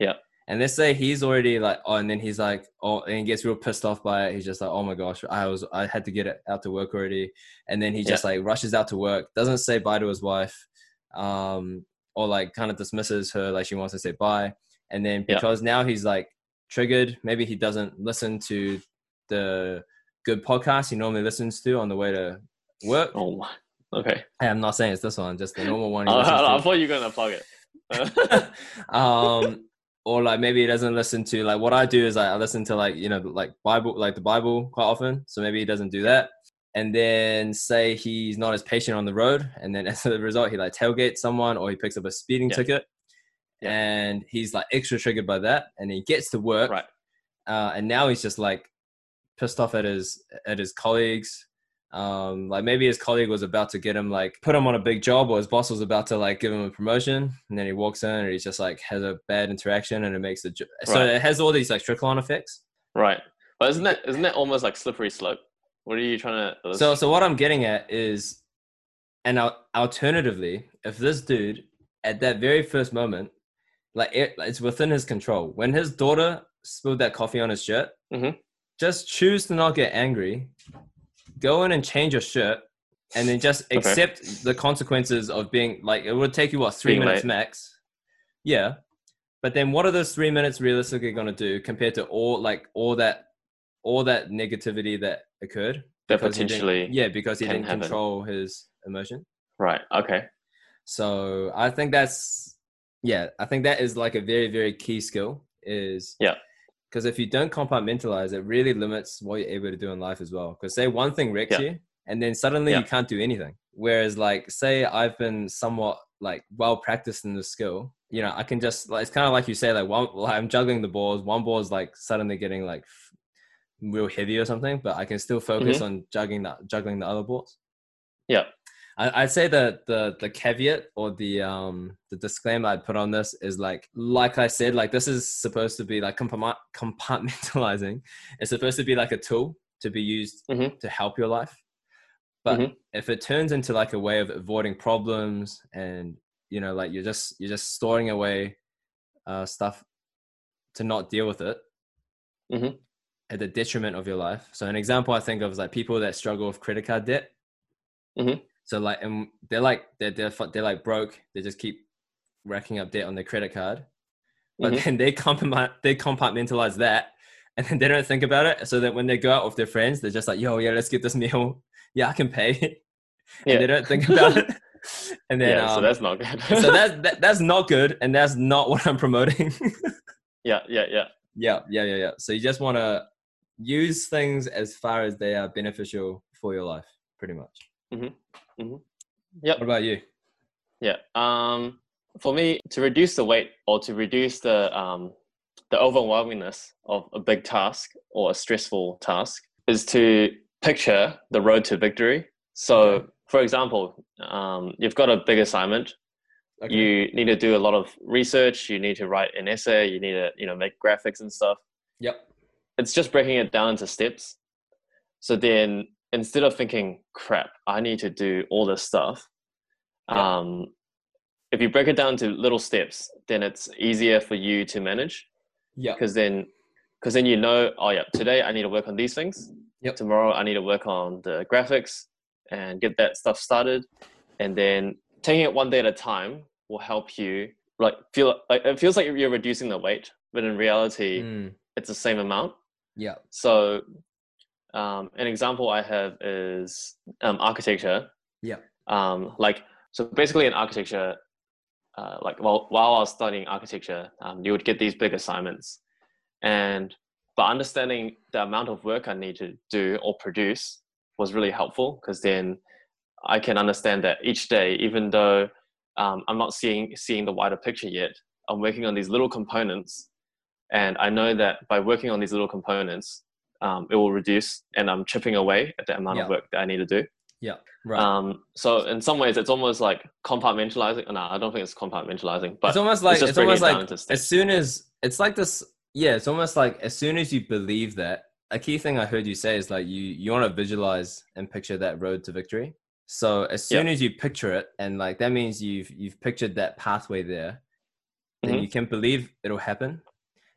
Yep. And let's say he's already like, oh, and then he's like, oh, and he gets real pissed off by it. He's just like, oh my gosh, I was, I had to get it out to work already. And then he just like rushes out to work, doesn't say bye to his wife, um, or like kind of dismisses her like she wants to say bye. And then Yeah. because now he's like triggered, maybe he doesn't listen to the good podcast he normally listens to on the way to work. Oh my. Okay. Hey, I'm not saying it's this one, just the normal one. I thought you were gonna plug it. um or like maybe he doesn't listen to like what i do is like, i listen to like you know like bible like the bible quite often so maybe he doesn't do that and then say he's not as patient on the road and then as a result he like tailgates someone or he picks up a speeding Yeah. ticket Yeah. and he's like extra triggered by that and he gets to work Right. uh, and now he's just like pissed off at his at his colleagues um like maybe his colleague was about to get him like put him on a big job or his boss was about to like give him a promotion and then he walks in and he's just like has a bad interaction and it makes the jo- so it has all these like trickle on effects right. But isn't that isn't that almost like slippery slope? What are you trying to? so so what i'm getting at is and al- alternatively if this dude at that very first moment like it, it's within his control when his daughter spilled that coffee on his shirt Mhm. just choose to not get angry go in and change your shirt and then just Okay. accept the consequences of being like it would take you what three Being minutes late. max yeah but then what are those three minutes realistically going to do compared to all like all that all that negativity that occurred that because he didn't- potentially. yeah because he didn't happen. control his emotion Right. Okay. so i think that's yeah i think that is like a very very key skill is Yeah. because if you don't compartmentalize it really limits what you're able to do in life as well because say one thing wrecks Yeah. you and then suddenly Yeah. you can't do anything whereas like say i've been somewhat like well practiced in the skill you know i can just like it's kind of like you say like one like i'm juggling the balls one ball is like suddenly getting like f- real heavy or something but i can still focus Mm-hmm. on juggling that juggling the other balls Yeah. I, I'd say that the the caveat or the um the disclaimer I'd put on this is like like I said, like this is supposed to be like compartmentalizing. It's supposed to be like a tool to be used Mhm. to help your life. But Mhm. if it turns into like a way of avoiding problems and you know like you're just you're just storing away uh, stuff to not deal with it Mhm. at the detriment of your life. So an example I think of is like people that struggle with credit card debt. Mhm. So like, and they're like they're they're they're like broke. They just keep racking up debt on their credit card, but Mhm. then they compartment they compartmentalize that, and then they don't think about it. So that when they go out with their friends, they're just like, "Yo, yeah, let's get this meal. Yeah, I can pay." and Yeah. they don't think about it. And then yeah, so um, that's not good. so that, that that's not good, and that's not what I'm promoting. yeah, yeah, yeah. yeah, yeah, yeah, yeah. So you just want to use things as far as they are beneficial for your life, pretty much. Yep. What about you? Yeah. Um, for me, to reduce the weight or to reduce the um, the overwhelmingness of a big task or a stressful task is to picture the road to victory. So, Okay. for example, um, you've got a big assignment. Okay. You need to do a lot of research. You need to write an essay. You need to, you know, make graphics and stuff. Yep. It's just breaking it down into steps. So then, instead of thinking, "Crap, I need to do all this stuff," Yeah. um, if you break it down to little steps, then it's easier for you to manage Yep. because then, because then you know, oh yeah, today I need to work on these things. Yep. Tomorrow I need to work on the graphics and get that stuff started, and then taking it one day at a time will help you like feel like it feels like you're reducing the weight, but in reality, Mm, it's the same amount. yeah. So, um, an example I have is um, architecture. Yeah. Um, like so, basically, in architecture, uh, like while while I was studying architecture, um, you would get these big assignments, and but understanding the amount of work I need to do or produce was really helpful because then I can understand that each day, even though um, I'm not seeing seeing the wider picture yet, I'm working on these little components, and I know that by working on these little components, um, it will reduce, and I'm chipping away at the amount Yeah. of work that I need to do. Yeah. Right. Um, so in some ways, it's almost like compartmentalizing. No, I don't think it's compartmentalizing, but it's almost like just it's, almost it like as soon as it's like this. Yeah, it's almost like as soon as you believe that. A key thing I heard you say is like you you want to visualize and picture that road to victory. So as soon as you picture it, and like that means you've you've pictured that pathway there, then Mhm. you can believe it'll happen.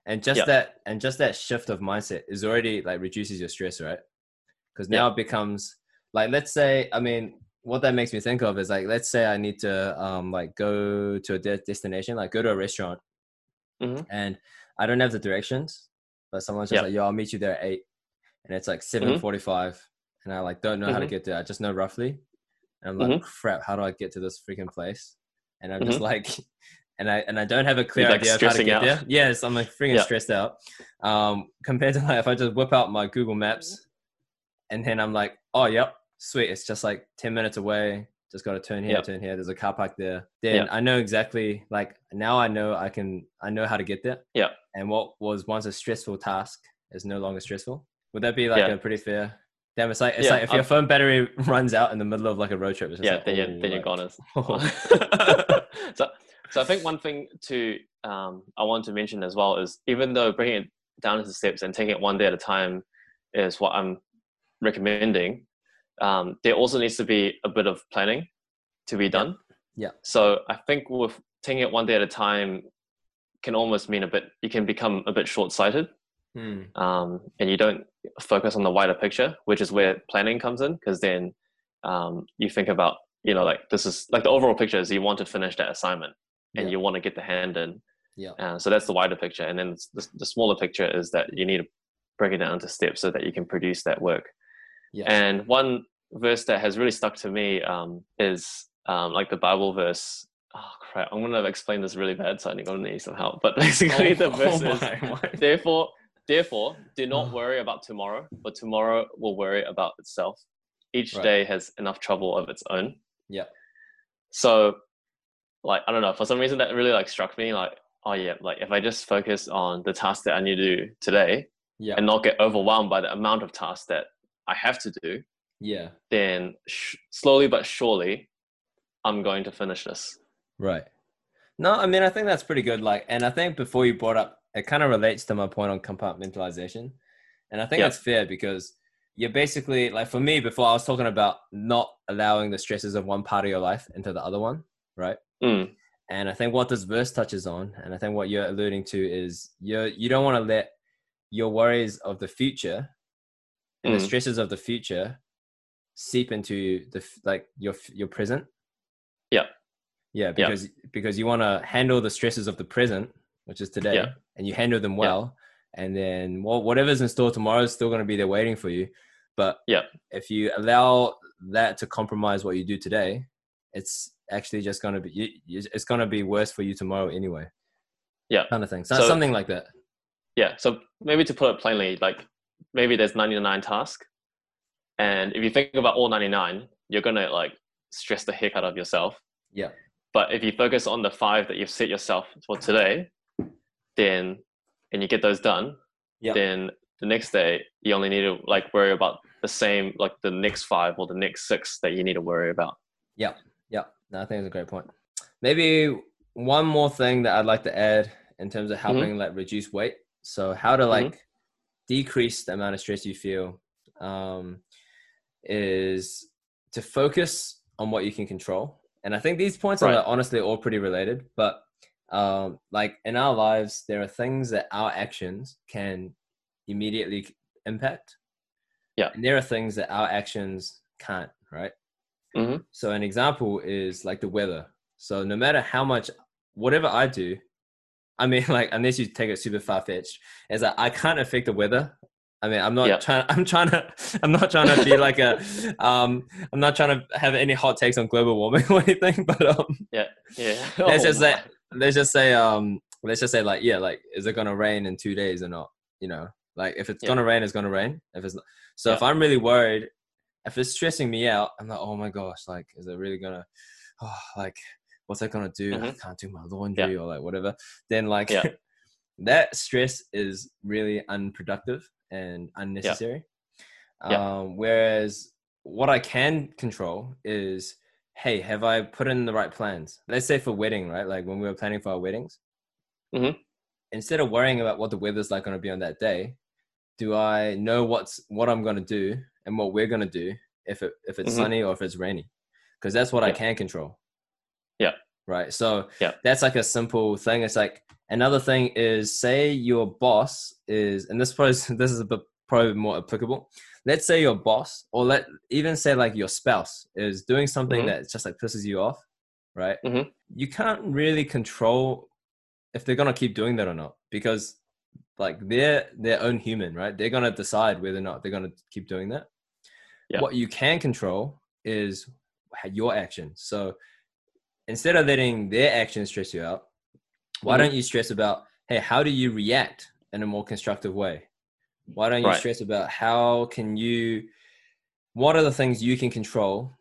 And just Yeah. that and just that shift of mindset is already like reduces your stress, right? Because now it becomes like let's say I mean what that makes me think of is like let's say I need to um like go to a de- destination, like go to a restaurant, Mhm. and I don't have the directions, but someone's just Yeah. like, "Yo, I'll meet you there at 8. and it's like seven forty-five, and I like don't know how to Mhm. get there. I just know roughly, and I'm like, "Crap, how do I get to this freaking place?" And I'm just Mhm. like, and I and I don't have a clear like, idea of how to get out. there. Yes, I'm like freaking Yeah. stressed out. Um, compared to like if I just whip out my Google Maps, and then I'm like, "Oh, yep, sweet, it's just like ten minutes away." Just got to turn here, Yep. turn here. There's a car park there. Then Yep. I know exactly. Like now, I know I can. I know how to get there. Yep. And what was once a stressful task is no longer stressful. Would that be like Yeah. a pretty fair? Damn, it's like it's Yeah, like if your I've- phone battery runs out in the middle of like a road trip. Yeah, like, then you're oh, then you're like- gone. as- Oh. so, so I think one thing to um, I want to mention as well is even though bringing it down into steps and taking it one day at a time is what I'm recommending, um, there also needs to be a bit of planning to be done. Yeah. So I think with taking it one day at a time can almost mean a bit. You can become a bit short-sighted, Hmm. um, and you don't focus on the wider picture, which is where planning comes in. Because then um, you think about, you know, like this is like the overall picture is you want to finish that assignment and Yeah. you want to get the hand in. Yeah. Uh, so that's the wider picture, and then the, the smaller picture is that you need to break it down into steps so that you can produce that work. Yeah. And one verse that has really stuck to me um, is um, like the Bible verse. Oh crap! I'm gonna explain this really bad, so I'm gonna need some help. But basically, the verse is Oh my, why- therefore therefore do not Oh. worry about tomorrow for tomorrow will worry about itself each Right. day has enough trouble of its own Yeah. so like i don't know for some reason that really like struck me like oh yeah like if i just focus on the task that i need to do today Yeah. and not get overwhelmed by the amount of tasks that i have to do Yeah. then sh- slowly but surely, I'm going to finish this. Right. No, I mean I think that's pretty good. Like, and I think before you brought up, it kind of relates to my point on compartmentalization, and I think Yeah. that's fair because you're basically like for me before I was talking about not allowing the stresses of one part of your life into the other one, right? Mm, And I think what this verse touches on, and I think what you're alluding to is you you don't want to let your worries of the future and the Mm. stresses of the future seep into the like your your present. Yeah. Yeah, Yeah. because because you want to handle the stresses of the present, which is today, Yeah. and you handle them Yeah. well, and then well, whatever's in store tomorrow is still going to be there waiting for you. But Yeah. if you allow that to compromise what you do today, it's actually just going to be it's going to be worse for you tomorrow anyway. Yeah. kind of thing. So, So- something like that. yeah. So maybe to put it plainly, like maybe there's 99 tasks, and if you think about all 99, you're gonna like stress the heck out of yourself. Yeah. But if you focus on the five that you've set yourself for today, then and you get those done, Yeah. then the next day you only need to like worry about the same like the next five or the next six that you need to worry about. Yeah, no, I think it's a great point. Maybe one more thing that I'd like to add in terms of helping like reduce weight. So how to like decrease the amount of stress you feel um, is to focus on what you can control. And I think these points are Right. like, honestly all pretty related, but um, like in our lives, there are things that our actions can immediately impact. Yeah. And there are things that our actions can't, right? Mhm. So an example is like the weather. So no matter how much, whatever I do, I mean, like unless you take it super far fetched, is that I can't affect the weather. I mean, I'm not Yeah. trying. I'm trying to. I'm not trying to be like a. Um, I'm not trying to have any hot takes on global warming or anything. But um, Yeah. let's Oh just say, let's just say, um, let's just say, like, yeah, like, is it gonna rain in two days or not? You know, like if it's Yeah. gonna rain, it's gonna rain. If it's not, so, if I'm really worried, if it's stressing me out, I'm like, oh my gosh, like, is it really gonna, oh, like, what's that gonna do? I Mhm. can't do my laundry or like whatever. Then like, Yeah. that stress is really unproductive and unnecessary. Yeah. Um, whereas what I can control is, hey, have I put in the right plans? Let's say for wedding, right? Like when we were planning for our weddings, Mhm. instead of worrying about what the weather's like going to be on that day, do I know what's what I'm going to do and what we're going to do if it if it's Mhm. sunny or if it's rainy? Because that's what I can control. Yeah. Right. So Yeah. that's like a simple thing. It's like another thing is say your boss is, and this probably this is a bit probably more applicable. Let's say your boss, or let even say like your spouse is doing something Mhm. that just like pisses you off, right? Mhm. You can't really control if they're gonna keep doing that or not because like they're their own human, right? They're gonna decide whether or not they're gonna keep doing that. Yeah. What you can control is your actions. So instead of letting their actions stress you out, why Mhm. don't you stress about, hey, how do you react in a more constructive way? Why don't you Right. stress about how can you, what are the things you can control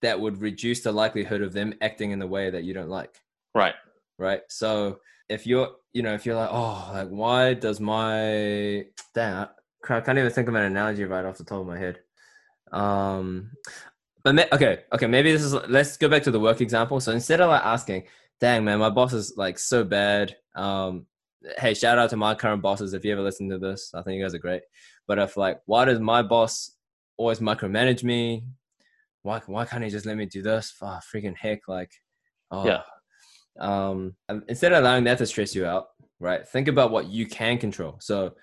that would reduce the likelihood of them acting in the way that you don't like? Right. right? So if you're, you know, if you're like, oh, like why does my damn, I can't even think of an analogy right off the top of my head. Um, but ma- okay, okay, maybe this is. Let's go back to the work example. So instead of like asking, dang man, my boss is like so bad. Um, hey, shout out to my current bosses if you ever listen to this. I think you guys are great. But if like, why does my boss always micromanage me? Why why can't he just let me do this? Oh, freaking heck, like, oh, Yeah. um, instead of allowing that to stress you out, right? Think about what you can control. So,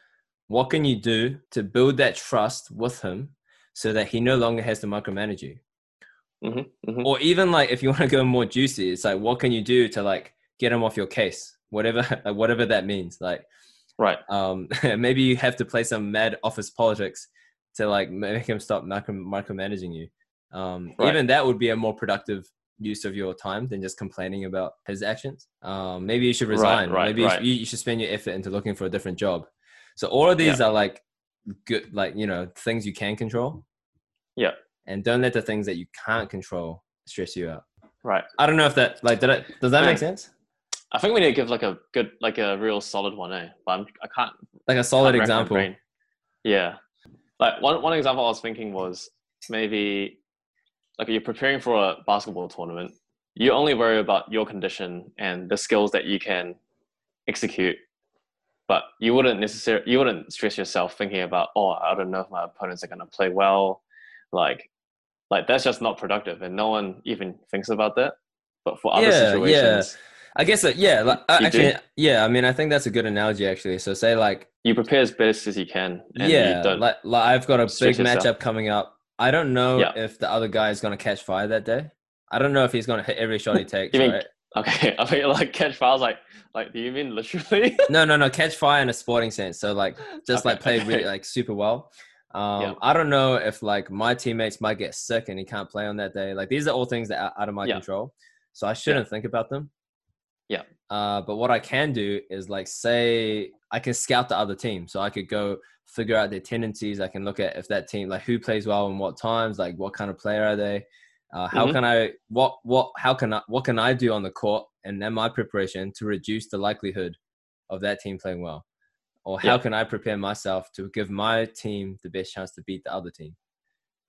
what can you do to build that trust with him so that he no longer has to micromanage you? Mhm. Mhm. Or even like if you want to go more juicy, it's like what can you do to like get him off your case, whatever whatever that means. Like Right. um, maybe you have to play some mad office politics to like make him stop micro- micromanaging you. Um, Right. Even that would be a more productive use of your time than just complaining about his actions. Um, maybe you should resign. right, maybe you, right. sh- you, you should spend your effort into looking for a different job. So all of these are like good, like you know, things you can control. Yeah. And don't let the things that you can't control stress you out. Right. I don't know if that like did it. Does that make sense? I think we need to give like a good, like a real solid one, eh? But I'm, I can't. Like a solid can't rack my example. Yeah. Like one one example I was thinking was maybe like you're preparing for a basketball tournament, you only worry about your condition and the skills that you can execute. But you wouldn't necessarily you wouldn't stress yourself thinking about oh I don't know if my opponents are gonna play well, like like that's just not productive and no one even thinks about that. But for other Yeah, situations, I guess uh, yeah, like uh, actually do? yeah. I mean, I think that's a good analogy actually. So say like you prepare as best as you can. And yeah, you don't, like like I've got a big yourself. matchup coming up. I don't know Yeah. if the other guy is gonna catch fire that day. I don't know if he's gonna hit every shot he takes. You mean- right? Okay, I mean like catch files like like do you mean literally? No, no, no. Catch fire in a sporting sense. So like just Okay, like play really like super well. Um, Yeah. I don't know if like my teammates might get sick and he can't play on that day. Like these are all things that are out of my Yeah. control. So I shouldn't think about them. Yeah. Uh, but what I can do is like say I can scout the other team. So I could go figure out their tendencies. I can look at if that team like who plays well and what times, like what kind of player are they. Uh, how Mhm. can I what what how can I what can I do on the court and then my preparation to reduce the likelihood of that team playing well? Or how Yeah. can I prepare myself to give my team the best chance to beat the other team?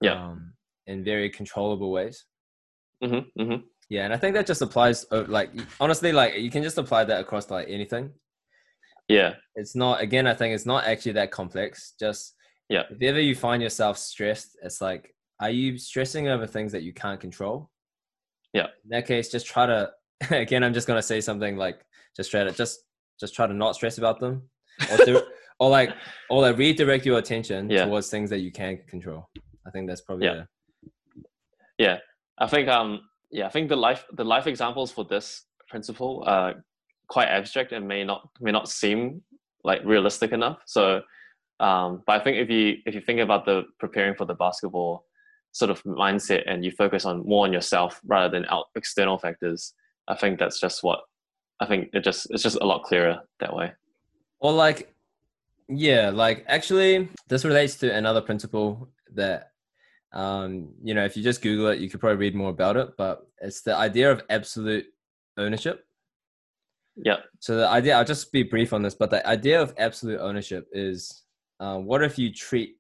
Yeah. Um, in very controllable ways. hmm hmm Yeah, and I think that just applies. uh, Like honestly, like you can just apply that across like anything. Yeah. It's not again. I think it's not actually that complex. Just Yeah. If ever you find yourself stressed, it's like, are you stressing over things that you can't control? Yeah. In that case, just try to. Again, I'm just gonna say something like, just try to just just try to not stress about them, or to, or like or like redirect your attention Yeah. towards things that you can control. I think that's probably Yeah. a- Yeah. I think um yeah, I think the life the life examples for this principle are quite abstract and may not may not seem like realistic enough. So um but I think if you if you think about the preparing for the basketball sort of mindset and you focus on more on yourself rather than out external factors, I think that's just what I think it just it's just a lot clearer that way. Or like, yeah, like actually, this relates to another principle that, um, you know, if you just Google it, you could probably read more about it. But it's the idea of absolute ownership. Yeah. So the idea, I'll just be brief on this, but the idea of absolute ownership is, uh, what if you treat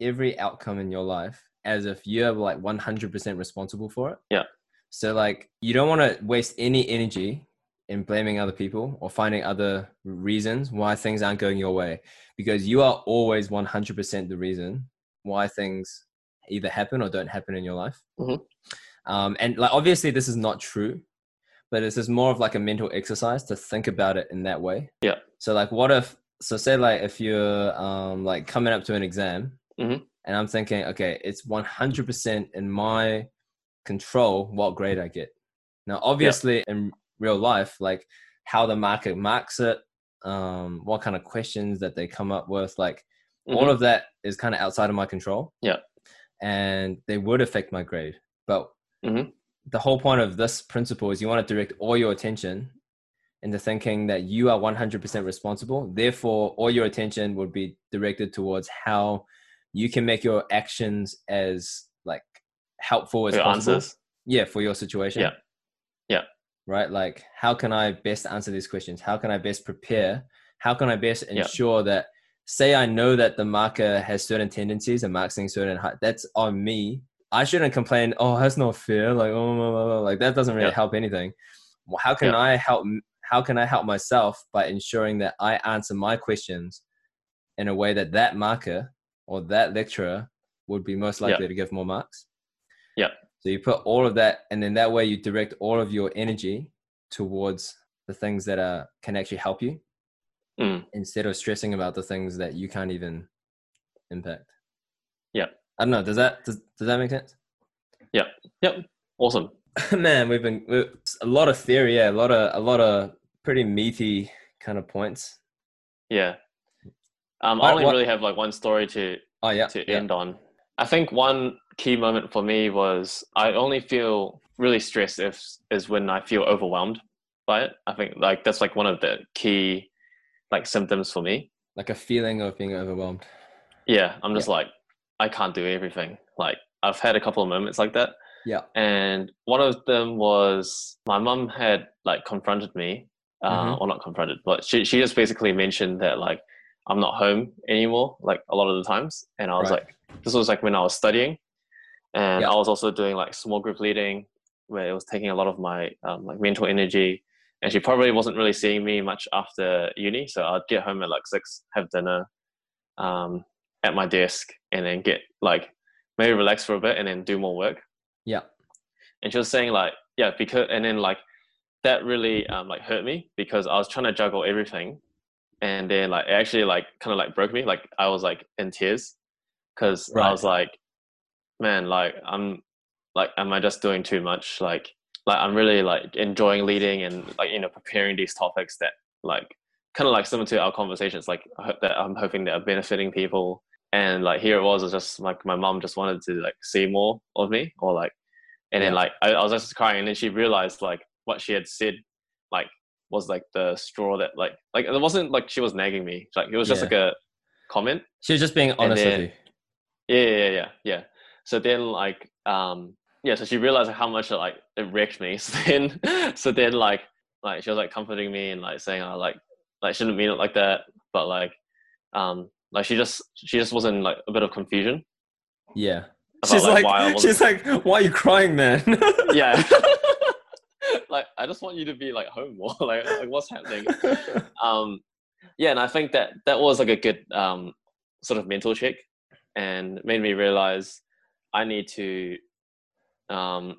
every outcome in your life as if you're like 100% responsible for it? Yeah. So like, you don't want to waste any energy in blaming other people or finding other reasons why things aren't going your way because you are always 100% the reason why things either happen or don't happen in your life Mhm. um, and like obviously this is not true but this is more of like a mental exercise to think about it in that way Yeah. so like what if so say like if you're um, like coming up to an exam Mhm. And i'm thinking okay it's 100% in my control what grade i get now obviously in real life like how the market marks it um what kind of questions that they come up with like all Mhm. of that is kind of outside of my control Yeah. and they would affect my grade but Mhm. the whole point of this principle is you want to direct all your attention into thinking that you are 100% responsible therefore all your attention would be directed towards how you can make your actions as like helpful as possible answers. yeah for your situation Yeah. Yeah. right like how can i best answer these questions how can i best prepare how can i best Yeah. ensure that say i know that the marker has certain tendencies and marks things certain height that's on me i shouldn't complain oh that's not fair like oh blah, blah, blah. like that doesn't really Yeah. help anything well, how can Yeah. i help how can i help myself by ensuring that i answer my questions in a way that that marker or that lecturer would be most Yeah. likely to give more marks Yeah. so you put all of that, and then that way you direct all of your energy towards the things that are can actually help you, Mm. instead of stressing about the things that you can't even impact. Yeah. I don't know. Does that does, does that make sense? Yeah. Yep. Awesome. Man, we've been we a lot of theory, yeah, a lot of a lot of pretty meaty kind of points. Yeah. Um, What- I only what- really have like one story to Oh yeah, to yeah. end on. I think one key moment for me was I only feel really stressed if is when I feel overwhelmed by it. I think like that's like one of the key like symptoms for me. like a feeling of being overwhelmed. Yeah, I'm just like I can't do everything. Like I've had a couple of moments like that. Yeah. And one of them was my mum had like confronted me, uh, Mhm. or not confronted, but she she just basically mentioned that like I'm not home anymore, like a lot of the times. And I was Right. like, this was like when I was studying, and Yeah. I was also doing like small group leading, where it was taking a lot of my um, like mental energy. And she probably wasn't really seeing me much after uni, so I'd get home at like six, have dinner, um, at my desk, and then get like maybe relax for a bit, and then do more work. Yeah. And she was saying like, yeah, because and then like that really um, like hurt me because I was trying to juggle everything, and then like it actually like kind of like broke me. Like I was like in tears because Right. I was like, man, like I'm like, am I just doing too much? Like, like I'm really like enjoying leading and like you know preparing these topics that like kind of like similar to our conversations. Like I hope that I'm hoping that are benefiting people. And like here it was, it was just like my mom just wanted to like see more of me or like, and then like I, I was just crying and then she realized like what she had said like was like the straw that like like it wasn't like she was nagging me like it was just Yeah. like a comment She was just being honest then- with you. yeah, yeah, yeah, yeah. So then, like, um, yeah. So she realized how much it, like it wrecked me. So then, so then, like, like she was like comforting me and like saying, "I like, like shouldn't mean it like that," but like, um, like she just she just was in like a bit of confusion. Yeah. About, She's like, like, she's like, why are you crying, man? Yeah. like I just want you to be like home more. like, like what's happening? um yeah and i think that that was like a good um sort of mental check and made me realize i need to um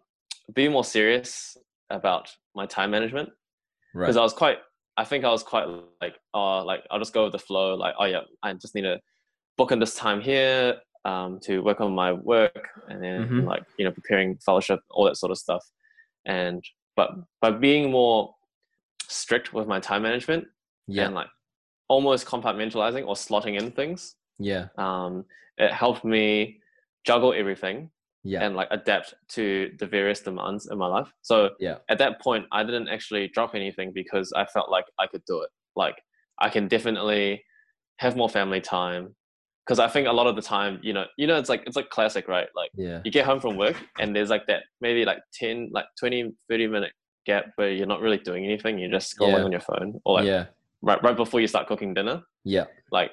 be more serious about my time management right. because i was quite i think i was quite like oh like i'll just go with the flow like oh yeah i just need to book in this time here um to work on my work and then Mhm. like you know preparing fellowship all that sort of stuff and but by being more strict with my time management Yeah. and like almost compartmentalizing or slotting in things. Yeah. Um, it helped me juggle everything Yeah. and like adapt to the various demands in my life. So Yeah. at that point, I didn't actually drop anything because I felt like I could do it. Like I can definitely have more family time. Because I think a lot of the time, you know, you know, it's like it's like classic, right? Like Yeah. you get home from work and there's like that maybe like 10 like 20 30 minute gap where you're not really doing anything you're just scrolling Yeah. on your phone or like Yeah. right right before you start cooking dinner Yeah. like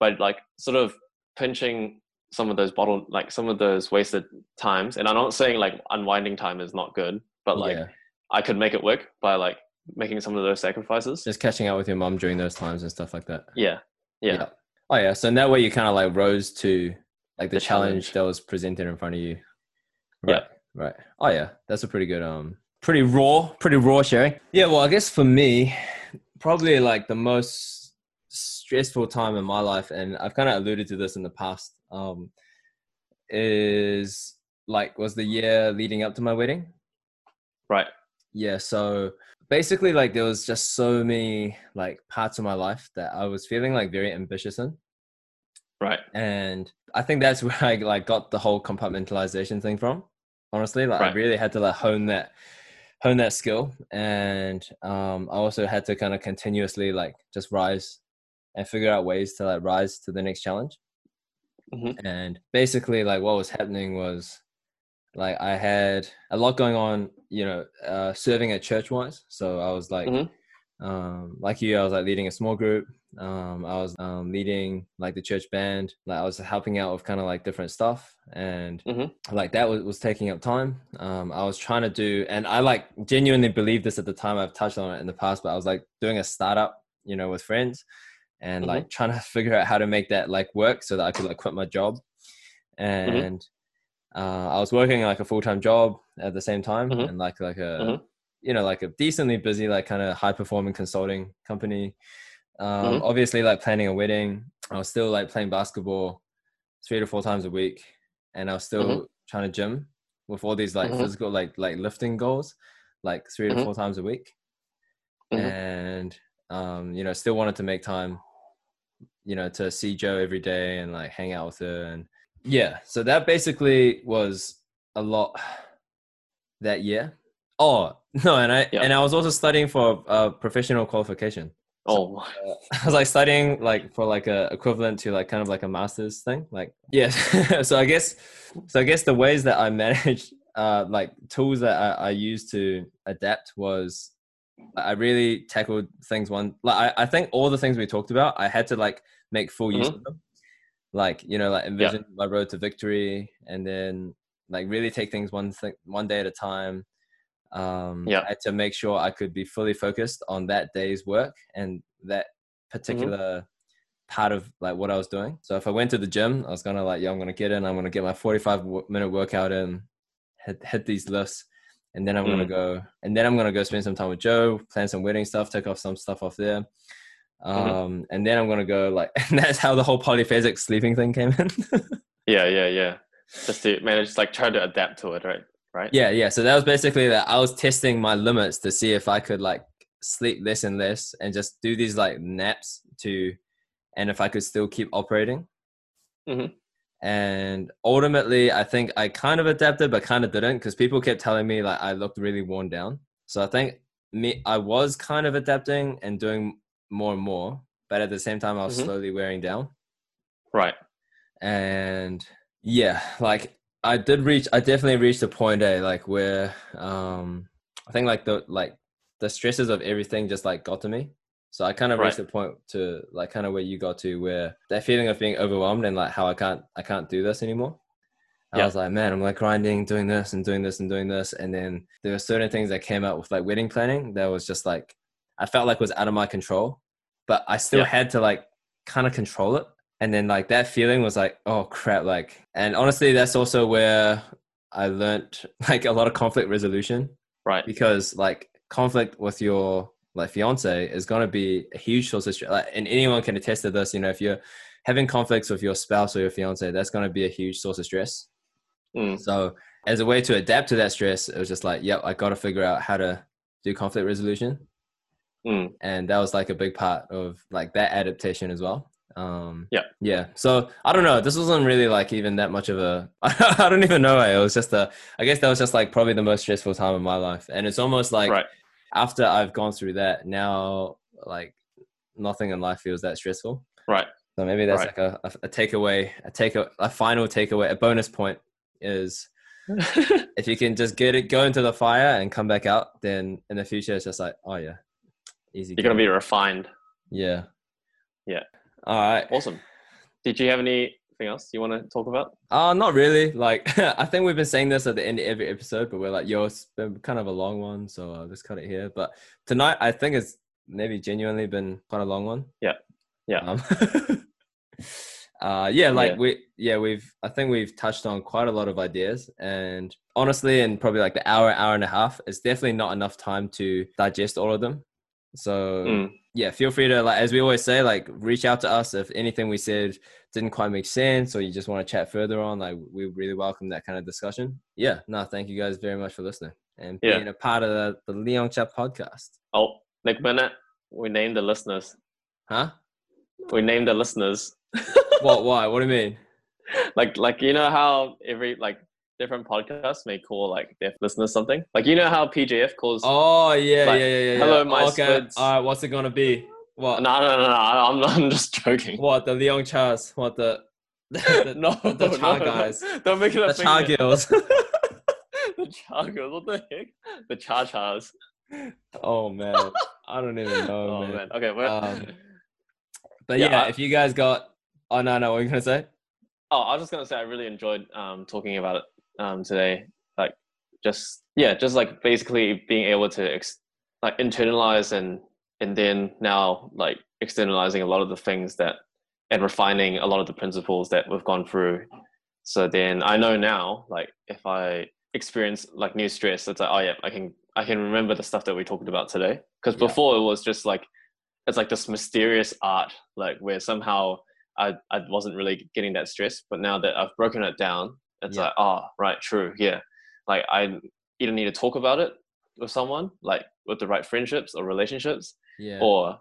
by like sort of pinching some of those bottle like some of those wasted times and i'm not saying like unwinding time is not good but like yeah. i could make it work by like making some of those sacrifices Just catching up with your mom during those times and stuff like that. yeah Yeah. Oh yeah. So in that way you kind of like rose to like the, The challenge. challenge. that was presented in front of you. Yeah. Right. Right. Oh yeah. That's a pretty good um pretty raw, pretty raw sharing. Yeah, well I guess for me, probably like the most stressful time in my life, and I've kind of alluded to this in the past, um, is like was the year leading up to my wedding. right Yeah, so basically like there was just so many like parts of my life that I was feeling like very ambitious in. Right. And i think that's where i like got the whole compartmentalization thing from honestly. Like i really had to like hone that hone that skill. And um i also had to kind of continuously like just rise and figure out ways to like rise to the next challenge. Mhm. and basically like what was happening was like i had a lot going on you know uh serving at church once. so i was like Mhm. um like you i was like leading a small group um i was um leading like the church band like i was helping out with kind of like different stuff and Mhm. like that was, was taking up time um i was trying to do and i like genuinely believed this at the time i've touched on it in the past but i was like doing a startup you know with friends and Mhm. like trying to figure out how to make that like work so that i could like quit my job and uh, i was working like a full-time job at the same time Mhm. and like like a Mhm. you know like a decently busy like kind of high performing consulting company um Mhm. obviously like planning a wedding i was still like playing basketball three to four times a week and i was still Mhm. trying to gym with all these like Mhm. physical like like lifting goals like 3 to Mhm. four times a week and um you know still wanted to make time you know to see joe every day and like hang out with her and yeah so that basically was a lot that year oh no and i Yeah. and i was also studying for a professional qualification oh uh, I was like studying like for like a equivalent to like kind of like a master's thing. Like yes. so I guess so I guess the ways that I managed uh like tools that I, I used to adapt was I really tackled things one like I, I think all the things we talked about I had to like make full use Mhm. of them. Like, you know, like envision my road to victory and then like really take things one thing one day at a time. Um, Yeah. I had to make sure I could be fully focused on that day's work and that particular part of like what I was doing. So if I went to the gym, I was gonna like, yeah, I'm gonna get in. I'm gonna get my 45 minute workout in, hit hit these lifts, and then I'm gonna Mm. go, and then I'm gonna go spend some time with Joe, plan some wedding stuff, take off some stuff off there. Um, Mhm. and then I'm gonna go like, and that's how the whole polyphasic sleeping thing came in. Yeah, yeah, yeah. Just to manage, like try to adapt to it, right? Right. yeah, yeah. So that was basically that I was testing my limits to see if I could like sleep less and less and just do these like naps to, and if I could still keep operating. Mhm. And ultimately, I think I kind of adapted, but kind of didn't because people kept telling me like I looked really worn down. So I think me, I was kind of adapting and doing more and more, but at the same time, I was Mhm. slowly wearing down. Right. and yeah like i did reach i definitely reached a point a like where um i think like the like the stresses of everything just like got to me. So i kind of reached Right. a point to like kind of where you got to where that feeling of being overwhelmed and like how i can't i can't do this anymore. I was like man i'm like grinding doing this and doing this and doing this. And then there were certain things that came out with like wedding planning that was just like i felt like was out of my control but i still Yeah. had to like kind of control it and then like that feeling was like oh crap like and honestly that's also where i learned like a lot of conflict resolution Right. because like conflict with your like fiance is going to be a huge source of stress like, and anyone can attest to this you know if you're having conflicts with your spouse or your fiance that's going to be a huge source of stress Mm. so as a way to adapt to that stress it was just like yep i got to figure out how to do conflict resolution Mm. and that was like a big part of like that adaptation as well um Yeah. yeah so i don't know this wasn't really like even that much of a i don't even know it was just a i guess that was just like probably the most stressful time of my life and it's almost like right. after i've gone through that now like nothing in life feels that stressful Right. so maybe that's Right. like a, a, a takeaway a take a, a final takeaway a bonus point is if you can just get it go into the fire and come back out then in the future it's just like oh yeah easy You're gonna be refined. yeah Yeah. All right Awesome. Did you have anything else you want to talk about? uh not really like i think we've been saying this at the end of every episode but we're like yo it's been kind of a long one so i'll just cut it here but tonight i think it's maybe genuinely been quite a long one Yeah. Yeah. um, uh yeah like Yeah. we yeah we've i think we've touched on quite a lot of ideas and honestly in probably like the hour hour and a half it's definitely not enough time to digest all of them so Mm. Yeah feel free to like as we always say like reach out to us if anything we said didn't quite make sense or you just want to chat further on like we really welcome that kind of discussion yeah no thank you guys very much for listening and Yeah. being a part of the, the leon chat podcast Oh, Nick Bennett, we named the listeners. huh We named the listeners. what why what do you mean like, like you know how every like different podcasts may call like their listeners something. Like you know how PJF calls. oh yeah Like, yeah yeah yeah hello, my okay squids. all right what's it gonna be what No, no, no, no. I'm, I'm just joking. what the leon chars what the the, no, the no, Char no, no. guys. Don't make it a the char girls the char girls. What the heck? The char chars. oh man i don't even know Oh man. man. Okay. Well, Um, But Yeah, yeah, I- if you guys got, oh no, no, what were you gonna say? Oh, I was just gonna say I really enjoyed um, talking about it um, today. Like, just yeah, just like basically being able to ex- like internalize and and then now like externalizing a lot of the things that and refining a lot of the principles that we've gone through. So then I know now, like if I experience like new stress, it's like oh yeah, I can I can remember the stuff that we talked about today. Because Yeah. before it was just like it's like this mysterious art, like where somehow I, I wasn't really getting that stress, but now that I've broken it down, it's Yeah. like, oh, right, true, yeah. Like I either need to talk about it with someone, like with the right friendships or relationships, Yeah, or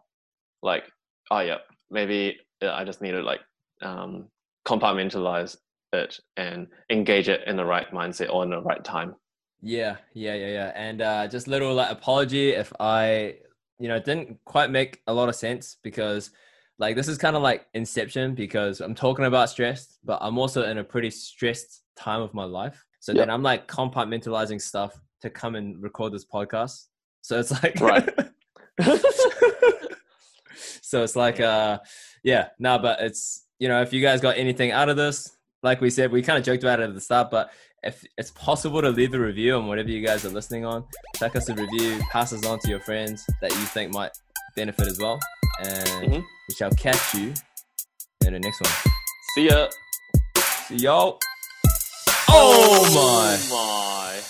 like, oh yeah, maybe I just need to like um, compartmentalize it and engage it in the right mindset or in the right time. yeah, yeah, yeah, yeah. And uh, just little like apology if I, you know, didn't quite make a lot of sense because like this is kind of like Inception because I'm talking about stress, but I'm also in a pretty stressed time of my life. So then I'm like compartmentalizing stuff to come and record this podcast. So it's like Right. so it's like uh yeah no but it's you know if you guys got anything out of this like we said we kind of joked about it at the start but if it's possible to leave a review on whatever you guys are listening on, check us a review, pass us on to your friends that you think might benefit as well. And Mhm. we shall catch you in the next one. See ya. See y'all. Oh my. my.